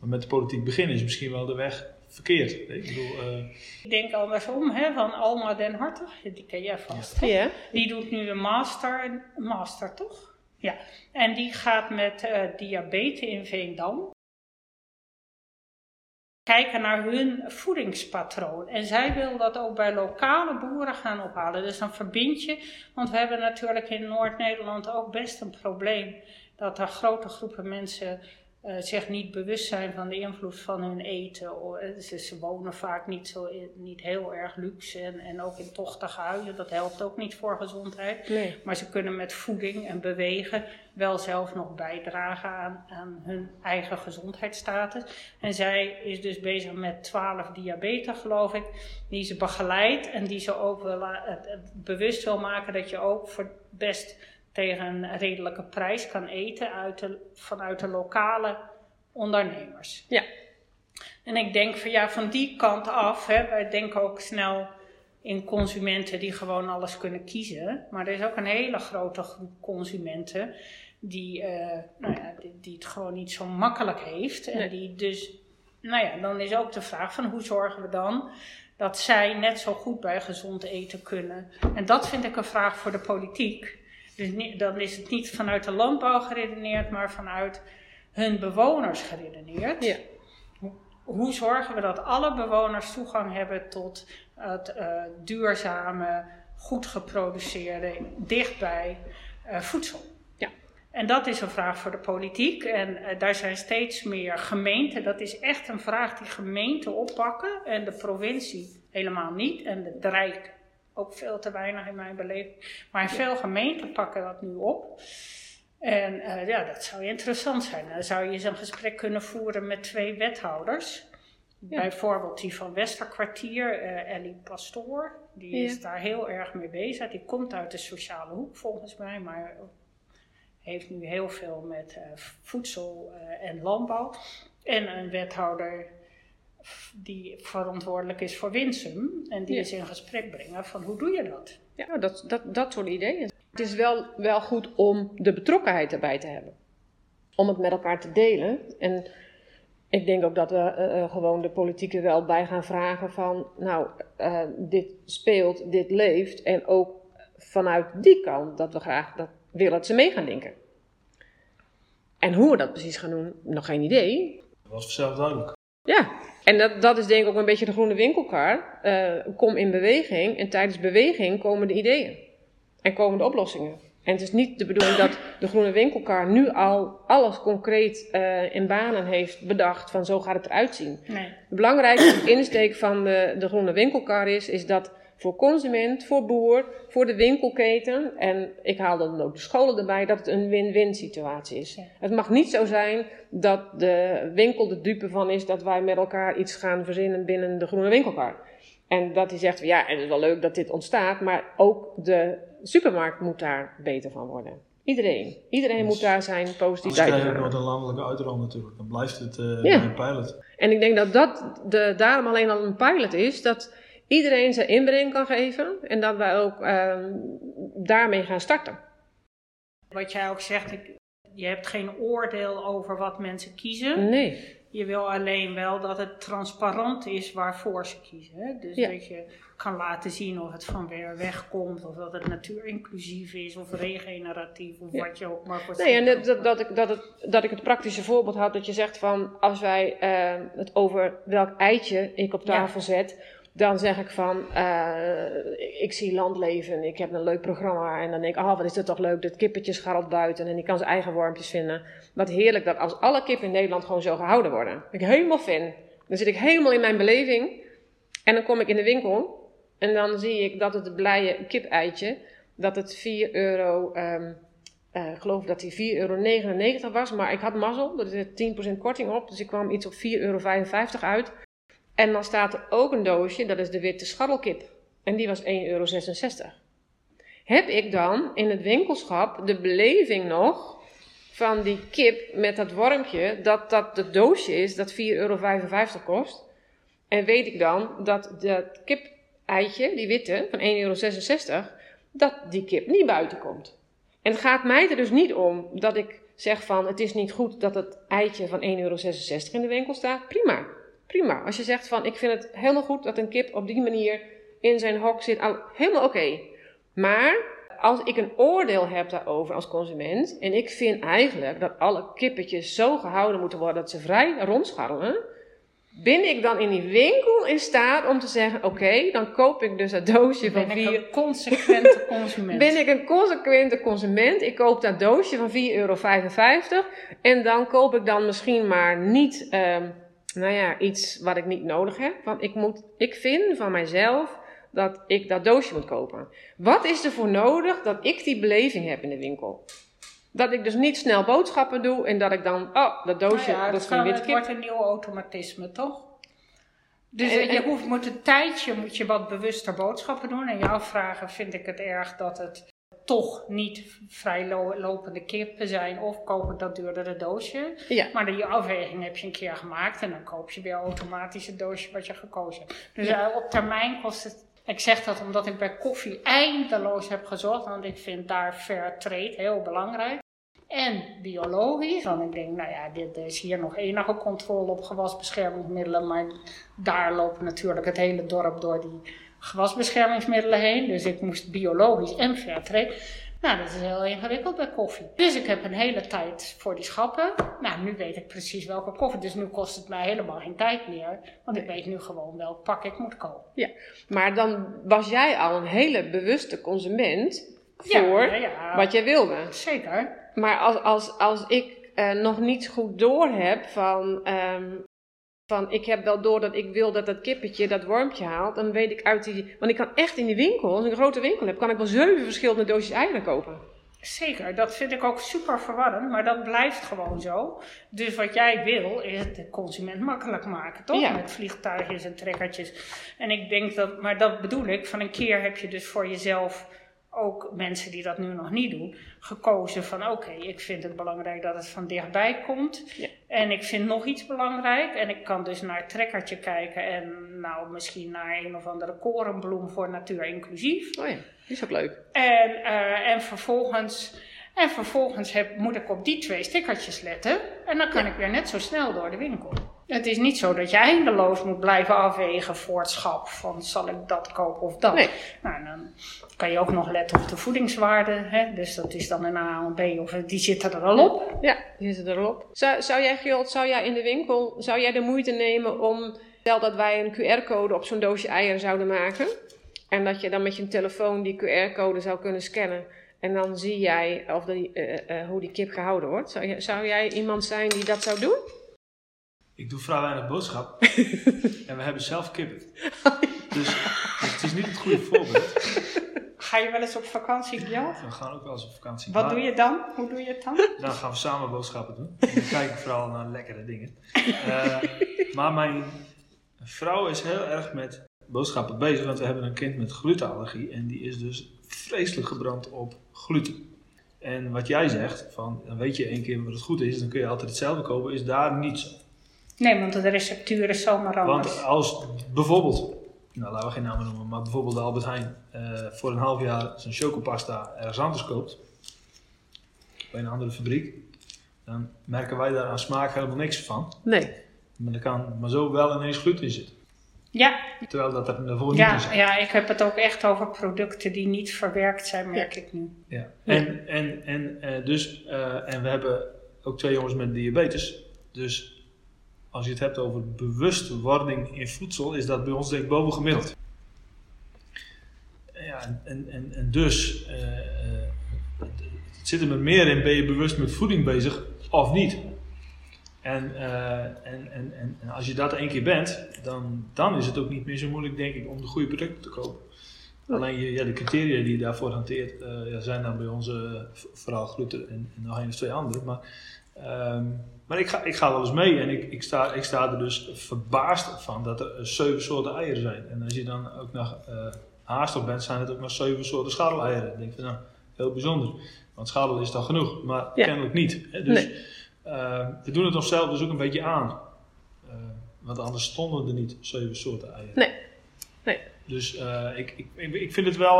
maar met de politiek beginnen is misschien wel de weg verkeerd. Ik bedoel, eh, ik denk andersom, hè, van Alma den Hartog, die ken jij vast. ja, Die doet nu de master, master toch? Ja, en die gaat met eh diabetes in Veendam kijken naar hun voedingspatroon. En zij wil dat ook bij lokale boeren gaan ophalen. Dus dan verbind je, want we hebben natuurlijk in Noord-Nederland ook best een probleem dat er grote groepen mensen eh, zich niet bewust zijn van de invloed van hun eten. Eh, Ze, ze wonen vaak niet, zo in- niet heel erg luxe en, en ook in tochtige huizen. Dat helpt ook niet voor gezondheid. nee. Maar ze kunnen met voeding en bewegen wel zelf nog bijdragen aan, aan hun eigen gezondheidsstatus. En zij is dus bezig met 12 diabetes, geloof ik, die ze begeleidt en die ze ook wil, het bewust wil maken dat je ook voor best tegen een redelijke prijs kan eten uit de, vanuit de lokale ondernemers. Ja. En ik denk van ja, van die kant af, hè, wij denken ook snel in consumenten die gewoon alles kunnen kiezen. Maar er is ook een hele grote groep consumenten die, eh, nou ja, die, die het gewoon niet zo makkelijk heeft. En Nee. die dus, nou ja, dan is ook de vraag van hoe zorgen we dan dat zij net zo goed bij gezond eten kunnen. En dat vind ik een vraag voor de politiek. Dus niet, dan is het niet vanuit de landbouw geredeneerd, maar vanuit hun bewoners geredeneerd. Ja. Hoe zorgen we dat alle bewoners toegang hebben tot het eh, duurzame, goed geproduceerde, dichtbij eh, voedsel? Ja. En dat is een vraag voor de politiek. En uh, daar zijn steeds meer gemeenten. Dat is echt een vraag die gemeenten oppakken. En de provincie helemaal niet. En de Rijk ook veel te weinig in mijn beleving. Maar veel gemeenten pakken dat nu op. En uh, ja, dat zou interessant zijn. Dan zou je eens een gesprek kunnen voeren met twee wethouders. Ja. Bijvoorbeeld die van Westerkwartier, uh, Ellie Pastoor. Die ja. is daar heel erg mee bezig. Die komt uit de sociale hoek volgens mij, maar heeft nu heel veel met uh, voedsel en landbouw. En een wethouder die verantwoordelijk is voor Winsum. En die ja. is in gesprek brengen van hoe doe je dat? Ja, dat, dat, dat soort ideeën. Het is wel, wel goed om de betrokkenheid erbij te hebben. Om het met elkaar te delen. En ik denk ook dat we uh, gewoon de politieke wel bij gaan vragen van... Nou, uh, dit speelt, dit leeft. En ook vanuit die kant dat we graag dat willen dat ze mee gaan denken. En hoe we dat precies gaan doen, nog geen idee. Dat was vanzelf duidelijk. Ja, en dat, dat is denk ik ook een beetje de groene winkelkar. Uh, kom in beweging en tijdens beweging komen de ideeën. En komen de oplossingen. En het is niet de bedoeling dat de groene winkelkar nu al alles concreet uh, in banen heeft bedacht van zo gaat het eruit zien. Nee. De belangrijkste insteek van de, de groene winkelkar is, is dat voor consument, voor boer, voor de winkelketen en ik haal dan ook de scholen erbij, dat het een win-win situatie is. Ja. Het mag niet zo zijn dat de winkel de dupe van is dat wij met elkaar iets gaan verzinnen binnen de groene winkelkar. En dat hij zegt, ja, het is wel leuk dat dit ontstaat, maar ook de supermarkt moet daar beter van worden. Iedereen. Iedereen Dus moet daar zijn positief Als krijg je ook nog een landelijke uitrol natuurlijk. Dan blijft het uh, Ja. een pilot. En ik denk dat dat de, daarom alleen al een pilot is, dat iedereen zijn inbreng kan geven en dat wij ook ehm, daarmee gaan starten. Wat jij ook zegt, ik, je hebt geen oordeel over wat mensen kiezen. Nee. Je wil alleen wel dat het transparant is waarvoor ze kiezen. Hè? Dus Ja. dat je kan laten zien of het van weer wegkomt, of dat het natuurinclusief is, of regeneratief, of Ja. wat je ook maar voor Nee, en dat, dat, dat, ik, dat, het, dat ik het praktische voorbeeld had dat je zegt van als wij ehm, het over welk eitje ik op tafel zet, dan zeg ik van eh, ik zie landleven, ik heb een leuk programma en dan denk ik, ah wat is dat toch leuk, dat kippetje scharrelt buiten en die kan zijn eigen wormpjes vinden. Wat heerlijk dat als alle kippen in Nederland gewoon zo gehouden worden. Ik helemaal fan. Dan zit ik helemaal in mijn beleving en dan kom ik in de winkel en dan zie ik dat het blije kipeitje, dat het 4 euro... eh, ik geloof dat die 4,99 euro was, maar ik had mazzel. Er zit 10% korting op, dus ik kwam iets op 4,55 euro uit. En dan staat er ook een doosje, dat is de witte scharrelkip. En die was 1,66 euro. Heb ik dan in het winkelschap de beleving nog van die kip met dat wormpje, dat dat het doosje is dat 4,55 euro kost? En weet ik dan dat dat kip-eitje, die witte, van 1,66 euro, dat die kip niet buiten komt. En het gaat mij er dus niet om dat ik zeg van het is niet goed dat het eitje van 1,66 euro in de winkel staat. Prima, prima. Als je zegt van ik vind het helemaal goed dat een kip op die manier in zijn hok zit, al- helemaal oké. Maar als ik een oordeel heb daarover als consument en ik vind eigenlijk dat alle kippetjes zo gehouden moeten worden dat ze vrij rondscharrelen, ben ik dan in die winkel in staat om te zeggen oké, dan koop ik dus dat doosje van ben ik 4 een consequente consument. ben ik een consequente consument. Ik koop dat doosje van 4,55 euro. En dan koop ik dan misschien maar niet, ehm, nou ja, iets wat ik niet nodig heb. Want ik, moet, ik vind van mijzelf dat ik dat doosje moet kopen. Wat is er voor nodig dat ik die beleving heb in de winkel? Dat ik dus niet snel boodschappen doe en dat ik dan, oh, dat doosje, Nou ja, dat is van kan, witte het wordt een nieuw automatisme, toch? Dus En- je hoeft, moet een tijdje moet je wat bewuster boodschappen doen. En jouw vragen vind ik het erg dat het toch niet vrijlopende kippen zijn. Of koop ik dat duurdere doosje. Ja. Maar die afweging heb je een keer gemaakt. En dan koop je weer automatisch het doosje wat je gekozen hebt. Dus eh, op termijn kost het... Ik zeg dat omdat ik bij koffie eindeloos heb gezocht. Want ik vind daar fair trade heel belangrijk. En biologisch. Want ik denk, nou ja, dit is hier nog enige controle op gewasbeschermingsmiddelen. Maar daar loopt natuurlijk het hele dorp door die gewasbeschermingsmiddelen heen. Dus ik moest biologisch en trade. Nou, dat is heel ingewikkeld bij koffie. Dus ik heb een hele tijd voor die schappen. Nou, nu weet ik precies welke koffie. Dus nu kost het mij helemaal geen tijd meer. Want ik weet nu gewoon welk pak ik moet kopen. Maar dan was jij al een hele bewuste consument Ja, voor ja, ja. wat jij wilde. Zeker. maar als, als, als ik uh, nog niet goed door heb van, um, van ik heb wel door dat ik wil dat dat kippetje dat wormpje haalt, dan weet ik uit die. Want ik kan echt in die winkel, als ik een grote winkel heb, kan ik wel zeven verschillende doosjes eieren kopen. Zeker, dat vind ik ook super verwarrend, maar dat blijft gewoon zo. Dus wat jij wil, is het de consument makkelijk maken, toch? Met vliegtuigjes en trekkertjes. En ik denk dat, maar dat bedoel ik, van een keer heb je dus voor jezelf ook mensen die dat nu nog niet doen, gekozen van oké, ik vind het belangrijk dat het van dichtbij komt. Ja. En ik vind nog iets belangrijk. En ik kan dus naar het trekkertje kijken en nou misschien naar een of andere korenbloem voor natuur inclusief. Oh ja, die is ook leuk. En, uh, en vervolgens, en vervolgens heb, moet ik op die twee stickertjes letten. En dan kan ik weer net zo snel door de winkel. Het is niet zo dat je eindeloos moet blijven afwegen voor het schap. Van zal ik dat kopen of dat? Nee. Nou, dan kan je ook nog letten op de voedingswaarde. Hè? Dus dat is dan een A of B of die zitten er al op. Ja, die zitten er al op. Zou, zou jij, Gilt, zou jij in de winkel, zou jij de moeite nemen om, stel dat wij een QR-code op zo'n doosje eieren zouden maken. En dat je dan met je telefoon die QR-code zou kunnen scannen. En dan zie jij of die, uh, uh, hoe die kip gehouden wordt. Zou, zou jij iemand zijn die dat zou doen? Ik doe vrij weinig boodschap. en we hebben zelf kippen. Dus, dus, het is niet het goede voorbeeld. Ga je wel eens op vakantie, Gjalt? We gaan ook wel eens op vakantie. Wat doe je dan? Hoe doe je het dan? Dan gaan we samen boodschappen doen. En dan kijk ik vooral naar lekkere dingen. Uh, maar mijn vrouw is heel erg met boodschappen bezig. Want we hebben een kind met glutenallergie. En die is dus vreselijk gebrand op gluten. En wat jij zegt, van, dan weet je één keer wat het goed is. Dan kun je altijd hetzelfde kopen. Is daar niet zo. Nee, want de receptuur is zomaar anders. Want als bijvoorbeeld, nou laten we geen namen noemen, maar bijvoorbeeld de Albert Heijn uh, voor een half jaar zijn chocopasta ergens anders koopt, bij een andere fabriek, dan merken wij daar aan smaak helemaal niks van. Nee. Maar er kan maar zo wel ineens gluten in zitten. Ja. Terwijl dat er daarvoor ja, niet is. Ja, ik heb het ook echt over producten die niet verwerkt zijn, merk ik nu. Ja. En, en, en, uh, dus, uh, en we hebben ook twee jongens met diabetes. Dus als je het hebt over bewustwording in voedsel, is dat bij ons denk ik boven gemiddeld. Ja, en, en, en dus uh, uh, het zit er met meer in, ben je bewust met voeding bezig of niet? En, uh, en, en, en, en, als je dat één keer bent, dan, dan is het ook niet meer zo moeilijk, denk ik, om de goede producten te kopen. Alleen je, ja, de criteria die je daarvoor hanteert, ja, zijn dan bij ons vooral gluten en, en nog één of twee andere. Maar um, maar ik ga, ik ga wel eens mee en ik, ik, sta, ik sta er dus verbaasd van dat er zeven soorten eieren zijn. En als je dan ook nog uh, haast op bent, zijn het ook nog zeven soorten schadeleieren. Dan denk van nou, heel bijzonder. Want schadel is dan genoeg, maar ja. kennelijk niet. Hè? Dus nee. uh, we doen het onszelf dus ook een beetje aan. Uh, want anders stonden er niet zeven soorten eieren. Nee. nee. Dus ik, ik, ik vind het wel...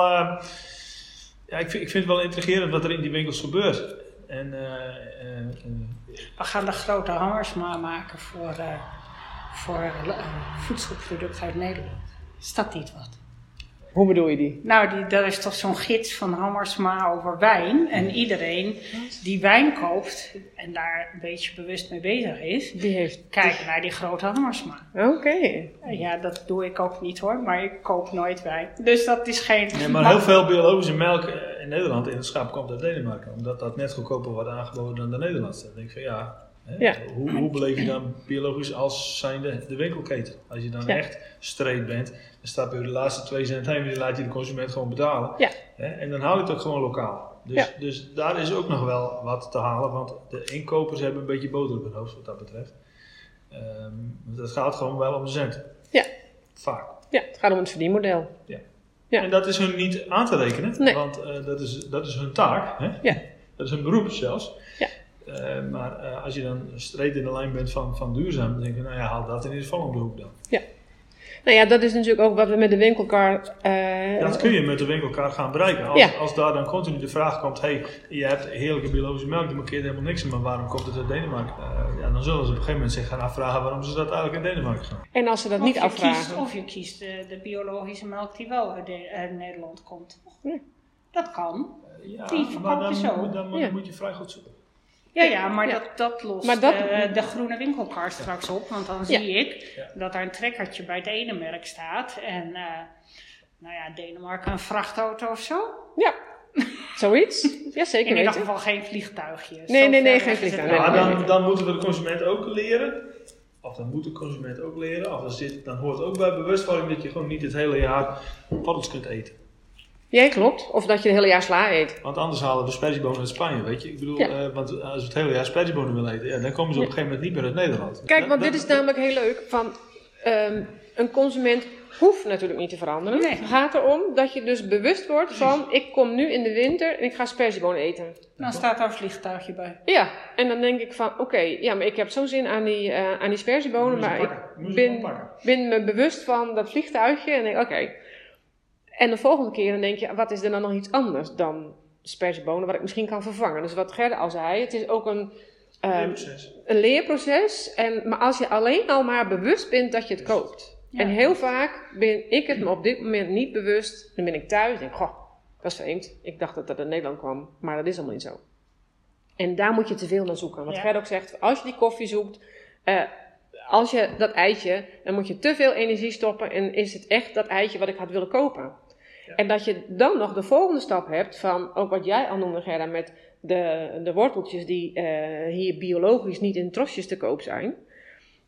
ja, ik vind, ik vind het wel intrigerend wat er in die winkels gebeurt. En, uh, uh, We gaan de grote Hammersma maken voor, uh, voor voedselproducten uit Nederland. Is dat niet wat? Hoe bedoel je die? Nou, die, dat is toch zo'n gids van Hammersma over wijn. En iedereen die wijn koopt en daar een beetje bewust mee bezig is, die heeft kijken naar die grote Hammersma. Oké. Okay. Ja, dat doe ik ook niet hoor, maar ik koop nooit wijn. Dus dat is geen. Nee, maar heel veel biologische melk in Nederland in het schap komt uit Denemarken, omdat dat net goedkoper wordt aangeboden dan de Nederlandse. Dan denk ik van ja, ja. Hoe, hoe beleef je dan biologisch als zijnde de winkelketen? Als je dan ja. echt straight bent, dan staat bij de laatste twee cent heen en die laat je de consument gewoon betalen. Ja. En dan haal het ook gewoon lokaal. Dus, dus daar is ook nog wel wat te halen, want de inkopers hebben een beetje boter op hun hoofd wat dat betreft. Um, het gaat gewoon wel om de cent. Ja. Vaak. Ja, het gaat om het verdienmodel. Ja. ja. En dat is hun niet aan te rekenen, nee. want uh, dat, is, dat is hun taak. Hè? Ja. Dat is hun beroep zelfs. Ja. Uh, maar uh, als je dan streed in de lijn bent van, van duurzaam, dan denk je, nou ja, haal dat in ieder geval om de hoek dan. Ja. Nou ja, dat is natuurlijk ook wat we met de winkelkar. Uh, dat kun je met de winkelkar gaan bereiken. Als, Ja. als daar dan continu de vraag komt: hey, je hebt heerlijke biologische melk, die markeert helemaal niks maar waarom komt het uit Denemarken? Uh, ja, dan zullen ze op een gegeven moment zich gaan afvragen waarom ze dat eigenlijk in Denemarken gaan. En als ze dat of niet afvragen. Kiest, of je kiest de, de biologische melk die wel uit, de, uit Nederland komt. Ja. Dat kan. Ja, Die maar dan, je zo. dan, moet- Ja. moet je vrij goed zoeken. Ja, ja, maar Ja. Dat, dat lost Maar dat- eh, de groene winkelkar straks op. Want dan Ja. zie ik dat daar een trekkertje bij het ene merk staat. En, eh, nou ja, Denemarken een vrachtauto of zo. Ja. Zoiets? Ja, zeker In ieder geval geen vliegtuigjes. Nee, nee, nee, geen is het vliegtuig. wel. Nee, Maar dan, dan moeten we de consument ook leren, of dan moet de consument ook leren, of dan, zit, dan hoort ook bij bewustwording dat je gewoon niet het hele jaar paddenstoelen kunt eten. Ja, klopt. Of dat je het hele jaar sla eet. Want anders halen we sperziebonen uit Spanje, weet je. Ik bedoel, Ja. eh, want als we het hele jaar sperziebonen willen eten, ja, dan komen ze op een gegeven moment niet meer uit Nederland. Kijk, want dat- dit is namelijk heel leuk. Van, ehm, een consument hoeft natuurlijk niet te veranderen. Nee. Het gaat erom dat je dus bewust wordt van... ik kom nu in de winter en ik ga sperziebonen eten. Dan staat daar een vliegtuigje bij. Ja, en dan denk ik van... oké, ja, maar ik heb zo'n zin aan die, eh aan die sperziebonen... Maar ik ben, ben me bewust van dat vliegtuigje en denk oké. En de volgende keer dan denk je... wat is er dan nog iets anders dan sperziebonen... wat ik misschien kan vervangen. Dus wat Gerda al zei, het is ook een... ehm, Leerproces. een leerproces. En, maar als je alleen al maar bewust bent dat je het koopt. Ja. En heel vaak ben ik het me op dit moment niet bewust. Dan ben ik thuis en denk goh, dat is vreemd. Ik dacht dat dat uit Nederland kwam, maar dat is allemaal niet zo. En daar moet je te veel naar zoeken. Wat Ja. Gert ook zegt, als je die koffie zoekt, eh, als je dat eitje, dan moet je te veel energie stoppen. En is het echt dat eitje wat ik had willen kopen? En dat je dan nog de volgende stap hebt van, ook wat jij al noemde Gerda, met de, de worteltjes die eh, hier biologisch niet in trosjes te koop zijn.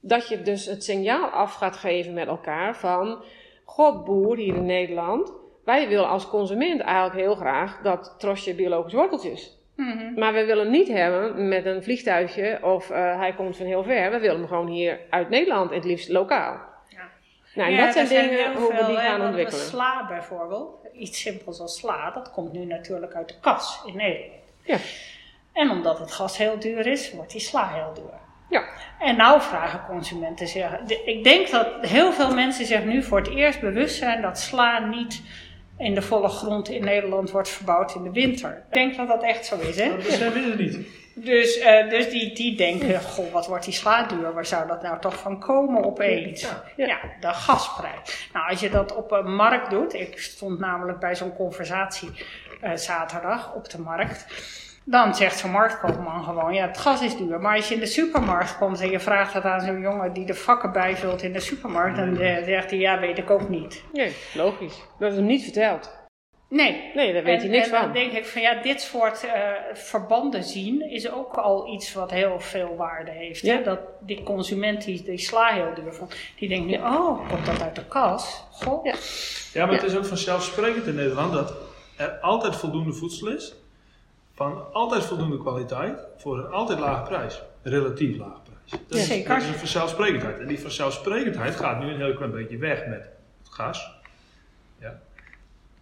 Dat je dus het signaal af gaat geven met elkaar van, god boer hier in Nederland, wij willen als consument eigenlijk heel graag dat trosje biologische worteltjes. Mhm. Maar we willen hem niet hebben met een vliegtuigje of eh, hij komt van heel ver. We willen hem gewoon hier uit Nederland, en het liefst lokaal. Ja. Nou, en Ja, dat zijn er zijn dingen heel hoe we veel, die hè, gaan ontwikkelen. Sla bijvoorbeeld, iets simpels als sla, dat komt nu natuurlijk uit de kas in Nederland. Ja. En omdat het gas heel duur is, wordt die sla heel duur. Ja. En nou vragen consumenten zich. Ik denk dat heel veel mensen zich nu voor het eerst bewust zijn dat sla niet in de volle grond in Nederland wordt verbouwd in de winter. Ik denk dat dat echt zo is, hè? Dat beseffen we het niet. Dus, eh, dus die, die denken, goh, wat wordt die sla duur? Waar zou dat nou toch van komen opeens? Ja. Ja, Ja. de gasprijs. Nou, als je dat op een markt doet, ik stond namelijk bij zo'n conversatie eh, zaterdag op de markt. Dan zegt zo'n marktkoopman gewoon, ja, het gas is duur. Maar als je in de supermarkt komt en je vraagt dat aan zo'n jongen die de vakken bijvult in de supermarkt, dan eh, zegt hij, ja, weet ik ook niet. Nee, logisch. Dat is hem niet verteld. Nee, Nee, daar weet en, hij niks en dan van. denk ik van ja, dit soort eh, verbanden zien is ook al iets wat heel veel waarde heeft. Ja. Hè? Dat die consument die, die sla heel duur vond, die denkt nu, oh, komt dat uit de kas? Goh. Ja. Ja, maar Ja. het is ook vanzelfsprekend in Nederland dat er altijd voldoende voedsel is. Van altijd voldoende kwaliteit voor een altijd lage prijs. Relatief lage prijs. Dat, is, Zeker. dat is een vanzelfsprekendheid. En die vanzelfsprekendheid gaat nu een heel klein beetje weg met het gas.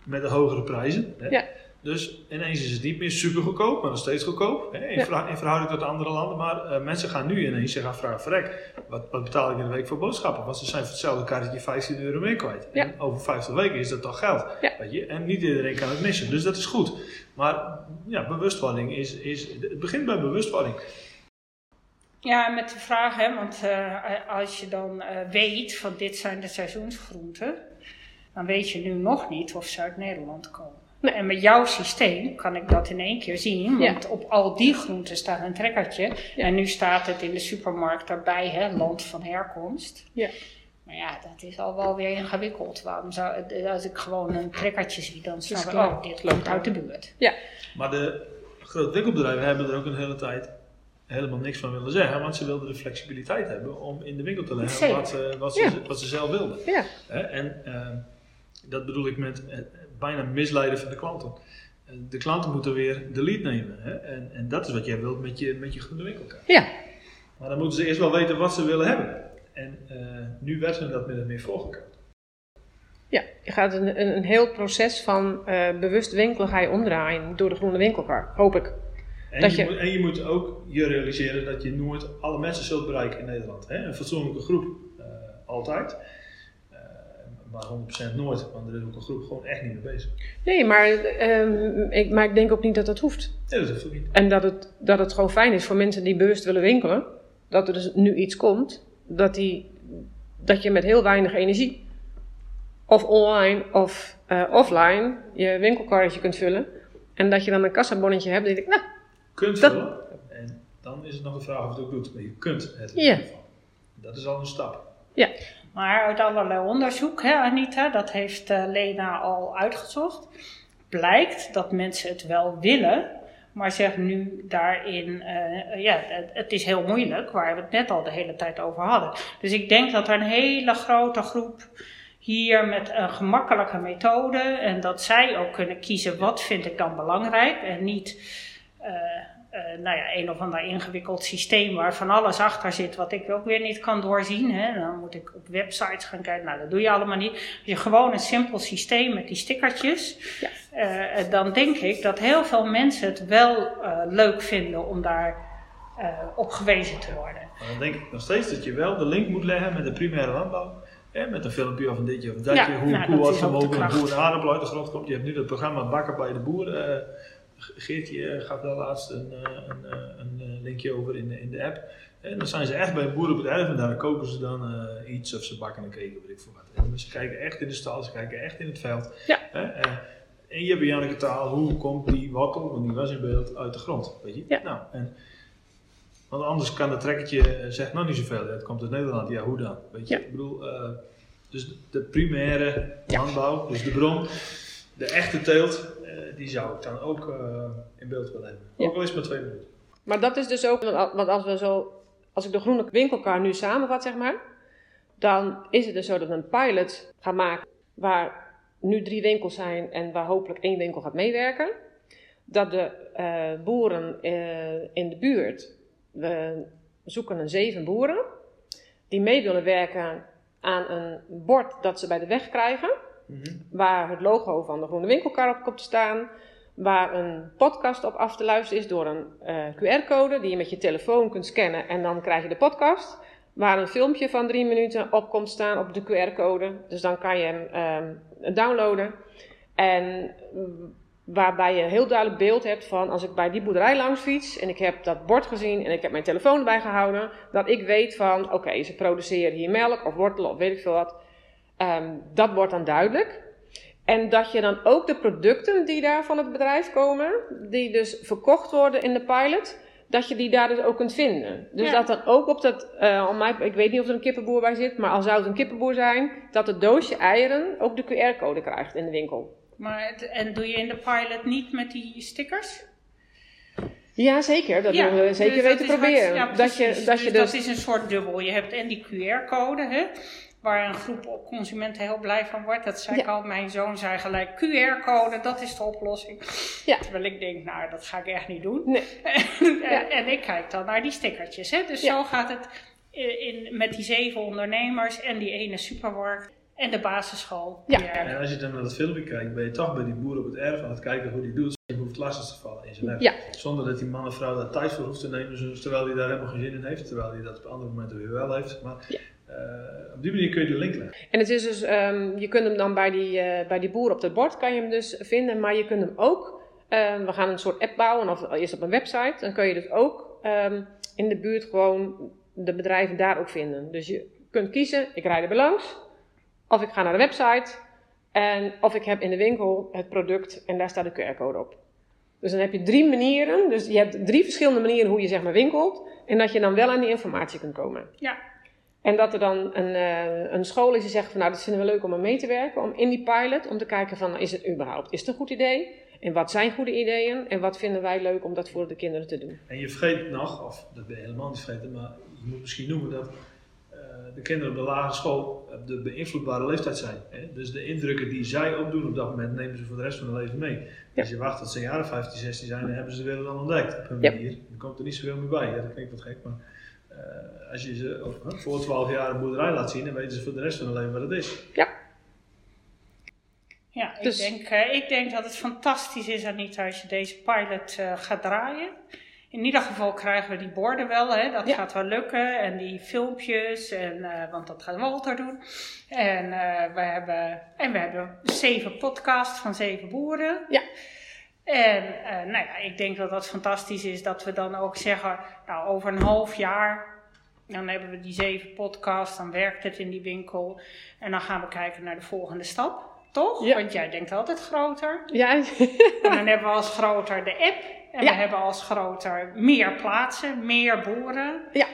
Met de hogere prijzen. Hè. Ja. Dus ineens is het niet meer super goedkoop, maar nog steeds goedkoop. Hè, in, Ja. verhou- in verhouding tot andere landen. Maar eh, mensen gaan nu ineens zich afvragen: verrek, wat, wat betaal ik in de week voor boodschappen? Want ze zijn voor hetzelfde karretje 15 euro meer kwijt. Ja. En over 50 weken is dat toch geld. Ja. Weet je? En niet iedereen kan het missen. Dus dat is goed. Maar ja, bewustwording is, is. Het begint bij bewustwording. Ja, met de vraag, hè, want eh, als je dan eh, weet van dit zijn de seizoensgroenten, dan weet je nu nog niet of ze uit Nederland komen. Nee. En met jouw systeem kan ik dat in één keer zien, Ja. want op al die groenten staat een trekkertje. En nu staat het in de supermarkt daarbij, hè, land van herkomst. Ja. Maar ja, dat is al wel weer ingewikkeld. Waarom zou, als ik gewoon een trekkertje zie, dan snap ik, oh, dit komt uit de buurt. Maar de grote winkelbedrijven hebben er ook een hele tijd helemaal niks van willen zeggen. Want ze wilden de flexibiliteit hebben om in de winkel te leggen wat, ze- wat, ze, Ja. wat ze zelf wilden. Ja. Hè, En eh, dat bedoel ik met eh, bijna misleiden van de klanten. Eh, De klanten moeten weer de lead nemen. Hè? En, en dat is wat jij wilt met je, met je groene winkelkaart. Ja. Maar dan moeten ze eerst wel weten wat ze willen hebben. En eh, nu werd ze dat met een meer voorgekant. Ja, je gaat een, een, een heel proces van eh, bewust winkelen ga je omdraaien door de groene winkelkar, hoop ik. En, Dat je je- Moet, en je moet ook je realiseren dat je nooit alle mensen zult bereiken in Nederland. Hè? Een fatsoenlijke groep altijd. Maar 100% nooit, want er is ook een groep gewoon echt niet mee bezig. Nee, maar, ehm, ik, maar ik denk ook niet dat dat hoeft. Nee, dat hoeft ook niet. En dat het, dat het gewoon fijn is voor mensen die bewust willen winkelen, dat er dus nu iets komt, dat, die, dat je met heel weinig energie, of online of eh, offline, je winkelkarretje kunt vullen. En dat je dan een kassabonnetje hebt, die denkt, nou, Kunt Dat- vullen. En dan is het nog de vraag of het ook doet. Maar je kunt het in Ja. ieder geval. Dat is al een stap. ja, Maar uit allerlei onderzoek, hè, Anita, dat heeft eh, Lena al uitgezocht. blijkt dat mensen het wel willen, maar zeg nu daarin, uh, ja, het, is heel moeilijk, waar we het net al de hele tijd over hadden. Dus ik denk dat er een hele grote groep hier met een gemakkelijke methode en dat zij ook kunnen kiezen wat vind ik dan belangrijk en niet uh, nou ja, een of ander ingewikkeld systeem waar van alles achter zit wat ik ook weer niet kan doorzien. Hè. Dan moet ik op websites gaan kijken, nou dat doe je allemaal niet. Als je gewoon een simpel systeem met die stickertjes, ja. uh, dan denk ik dat heel veel mensen het wel leuk vinden om daar op gewezen te worden. Maar dan denk ik nog steeds dat je wel de link moet leggen met de primaire landbouw met een filmpje of een ditje of datje, ja, hoe nou, een koe was vermogen, hoe een aardappel uit de grond komt. Je hebt nu het programma Bakken bij de Boer. Geertje eh, gaat daar laatst een, uh, een, een, linkje over in, in de app. En dan zijn ze echt bij een boer op het erf en daar koken ze dan iets of ze bakken een cake of weet ik veel wat. En ze kijken echt in de stal, ze kijken echt in het veld. Ja. en je hebt Janneke taal, hoe komt die wakkel, want die was in beeld, uit de grond. Weet je? Ja. Nou, en, want anders kan het trekkertje zegt nog niet zoveel. Het komt uit Nederland, ja hoe dan? Weet je? Ik bedoel, dus de primaire landbouw, dus de bron, de echte teelt, die zou ik dan ook uh, in beeld willen hebben. Ja. Ook al is het maar twee minuten. Maar dat is dus ook, want als we zo, als ik de groene winkelkar nu samenvat, zeg maar, dan is het dus zo dat we een pilot gaan maken waar nu drie winkels zijn en waar hopelijk één winkel gaat meewerken. Dat de uh, boeren in de buurt, we zoeken een zeven boeren die mee willen werken aan een bord dat ze bij de weg krijgen. Mhm. Waar het logo van de Groene Winkelkar op komt te staan. Waar een podcast op af te luisteren is door een uh, QR-code die je met je telefoon kunt scannen en dan krijg je de podcast. Waar een filmpje van drie minuten op komt staan op de QR-code. Dus dan kan je hem um, downloaden. En Waarbij je een heel duidelijk beeld hebt van als ik bij die boerderij langs fiets en ik heb dat bord gezien en ik heb mijn telefoon erbij gehouden, dat ik weet van oké, ze produceren hier melk of wortel of weet ik veel wat. Um, dat wordt dan duidelijk. En dat je dan ook de producten die daar van het bedrijf komen, die dus verkocht worden in de pilot, dat je die daar dus ook kunt vinden. Dus dat dan ook op dat, uh, ik weet niet of er een kippenboer bij zit, maar al zou het een kippenboer zijn, dat het doosje eieren ook de QR-code krijgt in de winkel. Maar en doe je in de pilot niet met die stickers? Ja, zeker. Dat ja, we zeker dus weten proberen. ja, dat, je, dat, je dus, dat is een soort dubbel. Je hebt en die QR-code, hè, waar een groep consumenten heel blij van wordt. Dat zei ik al, mijn zoon zei gelijk, QR-code, dat is de oplossing. Ja. Terwijl ik denk, nou, dat ga ik echt niet doen. Nee. en, en, ik kijk dan naar die stickertjes. Hè. Dus zo gaat het in, met die zeven ondernemers en die ene supermarkt. En de basisschool. Ja. En als je dan naar dat filmpje kijkt, ben je toch bij die boer op het erf aan het kijken hoe die doet. Je hoeft lastig te vallen in zijn. Ja. Zonder dat die man of vrouw daar tijd voor hoeft te nemen, terwijl hij daar helemaal geen zin in heeft. Terwijl hij dat op andere momenten weer wel heeft. Maar ja. Uh, op die manier kun je de link leggen. En het is dus, um, je kunt hem dan bij die, uh, bij die boer op het bord kan je hem dus vinden. Maar je kunt hem ook, uh, we gaan een soort app bouwen, of eerst op een website. Dan kun je dus ook um, in de buurt gewoon de bedrijven daar ook vinden. Dus je kunt kiezen, ik rijd er bij langs. Of ik ga naar de website en of ik heb in de winkel het product en daar staat de QR-code op. Dus dan heb je drie manieren, dus je hebt drie verschillende manieren hoe je zeg maar winkelt en dat je dan wel aan die informatie kunt komen. Ja. En dat er dan een, uh, een school is die zegt van nou, dat vinden we leuk om aan mee te werken, om in die pilot, om te kijken van is het überhaupt, is het een goed idee? En wat zijn goede ideeën en wat vinden wij leuk om dat voor de kinderen te doen? En je vergeet nog, of dat ben je helemaal niet vergeten, maar je moet misschien noemen dat de kinderen op de lagere school de beïnvloedbare leeftijd zijn. Hè? Dus de indrukken die zij opdoen op dat moment nemen ze voor de rest van hun leven mee. Ja. Als je wacht tot ze jaren 15, 16 zijn, dan hebben ze de wereld al ontdekt op hun manier. Dan komt er niet zoveel meer bij. Ja, dat klinkt wat gek, maar als je ze voor 12 jaar een boerderij laat zien, dan weten ze voor de rest van hun leven wat het is. Ja. Ja, ik, dus- denk, uh, ik denk dat het fantastisch is, Anita, als je deze pilot uh, gaat draaien in ieder geval krijgen we die borden wel, hè? dat gaat wel lukken. En die filmpjes, en, uh, want dat gaat Walter doen. En, uh, we hebben, en we hebben zeven podcasts van zeven boeren. Ja. En uh, nou ja, ik denk dat dat fantastisch is dat we dan ook zeggen, nou over een half jaar, dan hebben we die zeven podcasts, dan werkt het in die winkel. En dan gaan we kijken naar de volgende stap. Toch? Ja. Want jij denkt altijd groter. Ja. en dan hebben we als groter de app. En we hebben als groter meer plaatsen, meer boeren. Ja.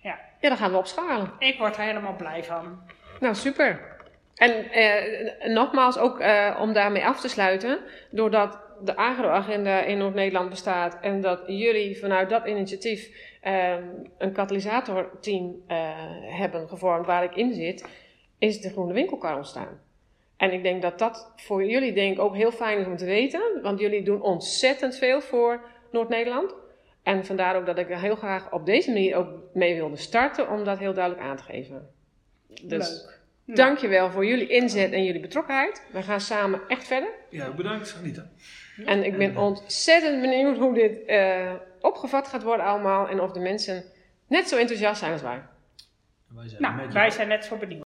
ja. Ja, dan gaan we opschalen. Ik word er helemaal blij van. Nou, super. En eh, nogmaals, ook eh, om daarmee af te sluiten, doordat de agro-agenda in Noord-Nederland bestaat en dat jullie vanuit dat initiatief eh, een katalysatorteam eh, hebben gevormd waar ik in zit, is de Groene Winkelkar ontstaan. En ik denk dat dat voor jullie denk ik ook heel fijn is om te weten, want jullie doen ontzettend veel voor Noord-Nederland. En vandaar ook dat ik er heel graag op deze manier ook mee wilde starten om dat heel duidelijk aan te geven. Dus Leuk. dankjewel voor jullie inzet en jullie betrokkenheid. We gaan samen echt verder. Ja, bedankt Anita. En ik ben ontzettend benieuwd hoe dit eh, opgevat gaat worden allemaal. En of de mensen net zo enthousiast zijn als wij. Wij zijn Nou, wij zijn net zo benieuwd.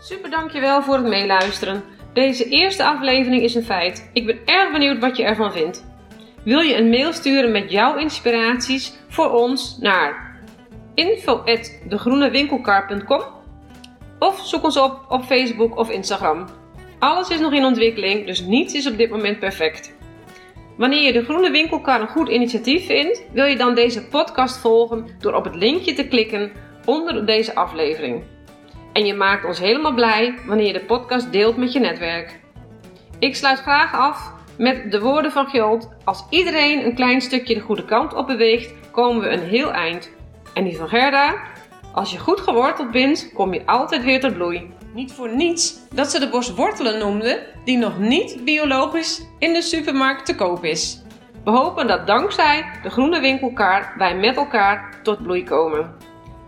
Super dankjewel voor het meeluisteren. Deze eerste aflevering is een feit. Ik ben erg benieuwd wat je ervan vindt. Wil je een mail sturen met jouw inspiraties voor ons naar info@degroenewinkelkar.com of zoek ons op op Facebook of Instagram. Alles is nog in ontwikkeling, dus niets is op dit moment perfect. Wanneer je de Groene Winkelkar een goed initiatief vindt, wil je dan deze podcast volgen door op het linkje te klikken onder deze aflevering. En je maakt ons helemaal blij wanneer je de podcast deelt met je netwerk. Ik sluit graag af met de woorden van Gjold. Als iedereen een klein stukje de goede kant op beweegt, komen we een heel eind. En die van Gerda? Als je goed geworteld bent, kom je altijd weer tot bloei. Niet voor niets dat ze de bos wortelen noemden, die nog niet biologisch in de supermarkt te koop is. We hopen dat dankzij de groene winkelkaart wij met elkaar tot bloei komen.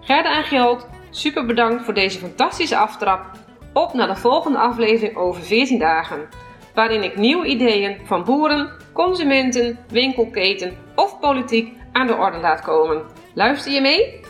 Gerda en Gjold, super bedankt voor deze fantastische aftrap. Op naar de volgende aflevering over 14 dagen, waarin ik nieuwe ideeën van boeren, consumenten, winkelketen of politiek aan de orde laat komen. Luister je mee?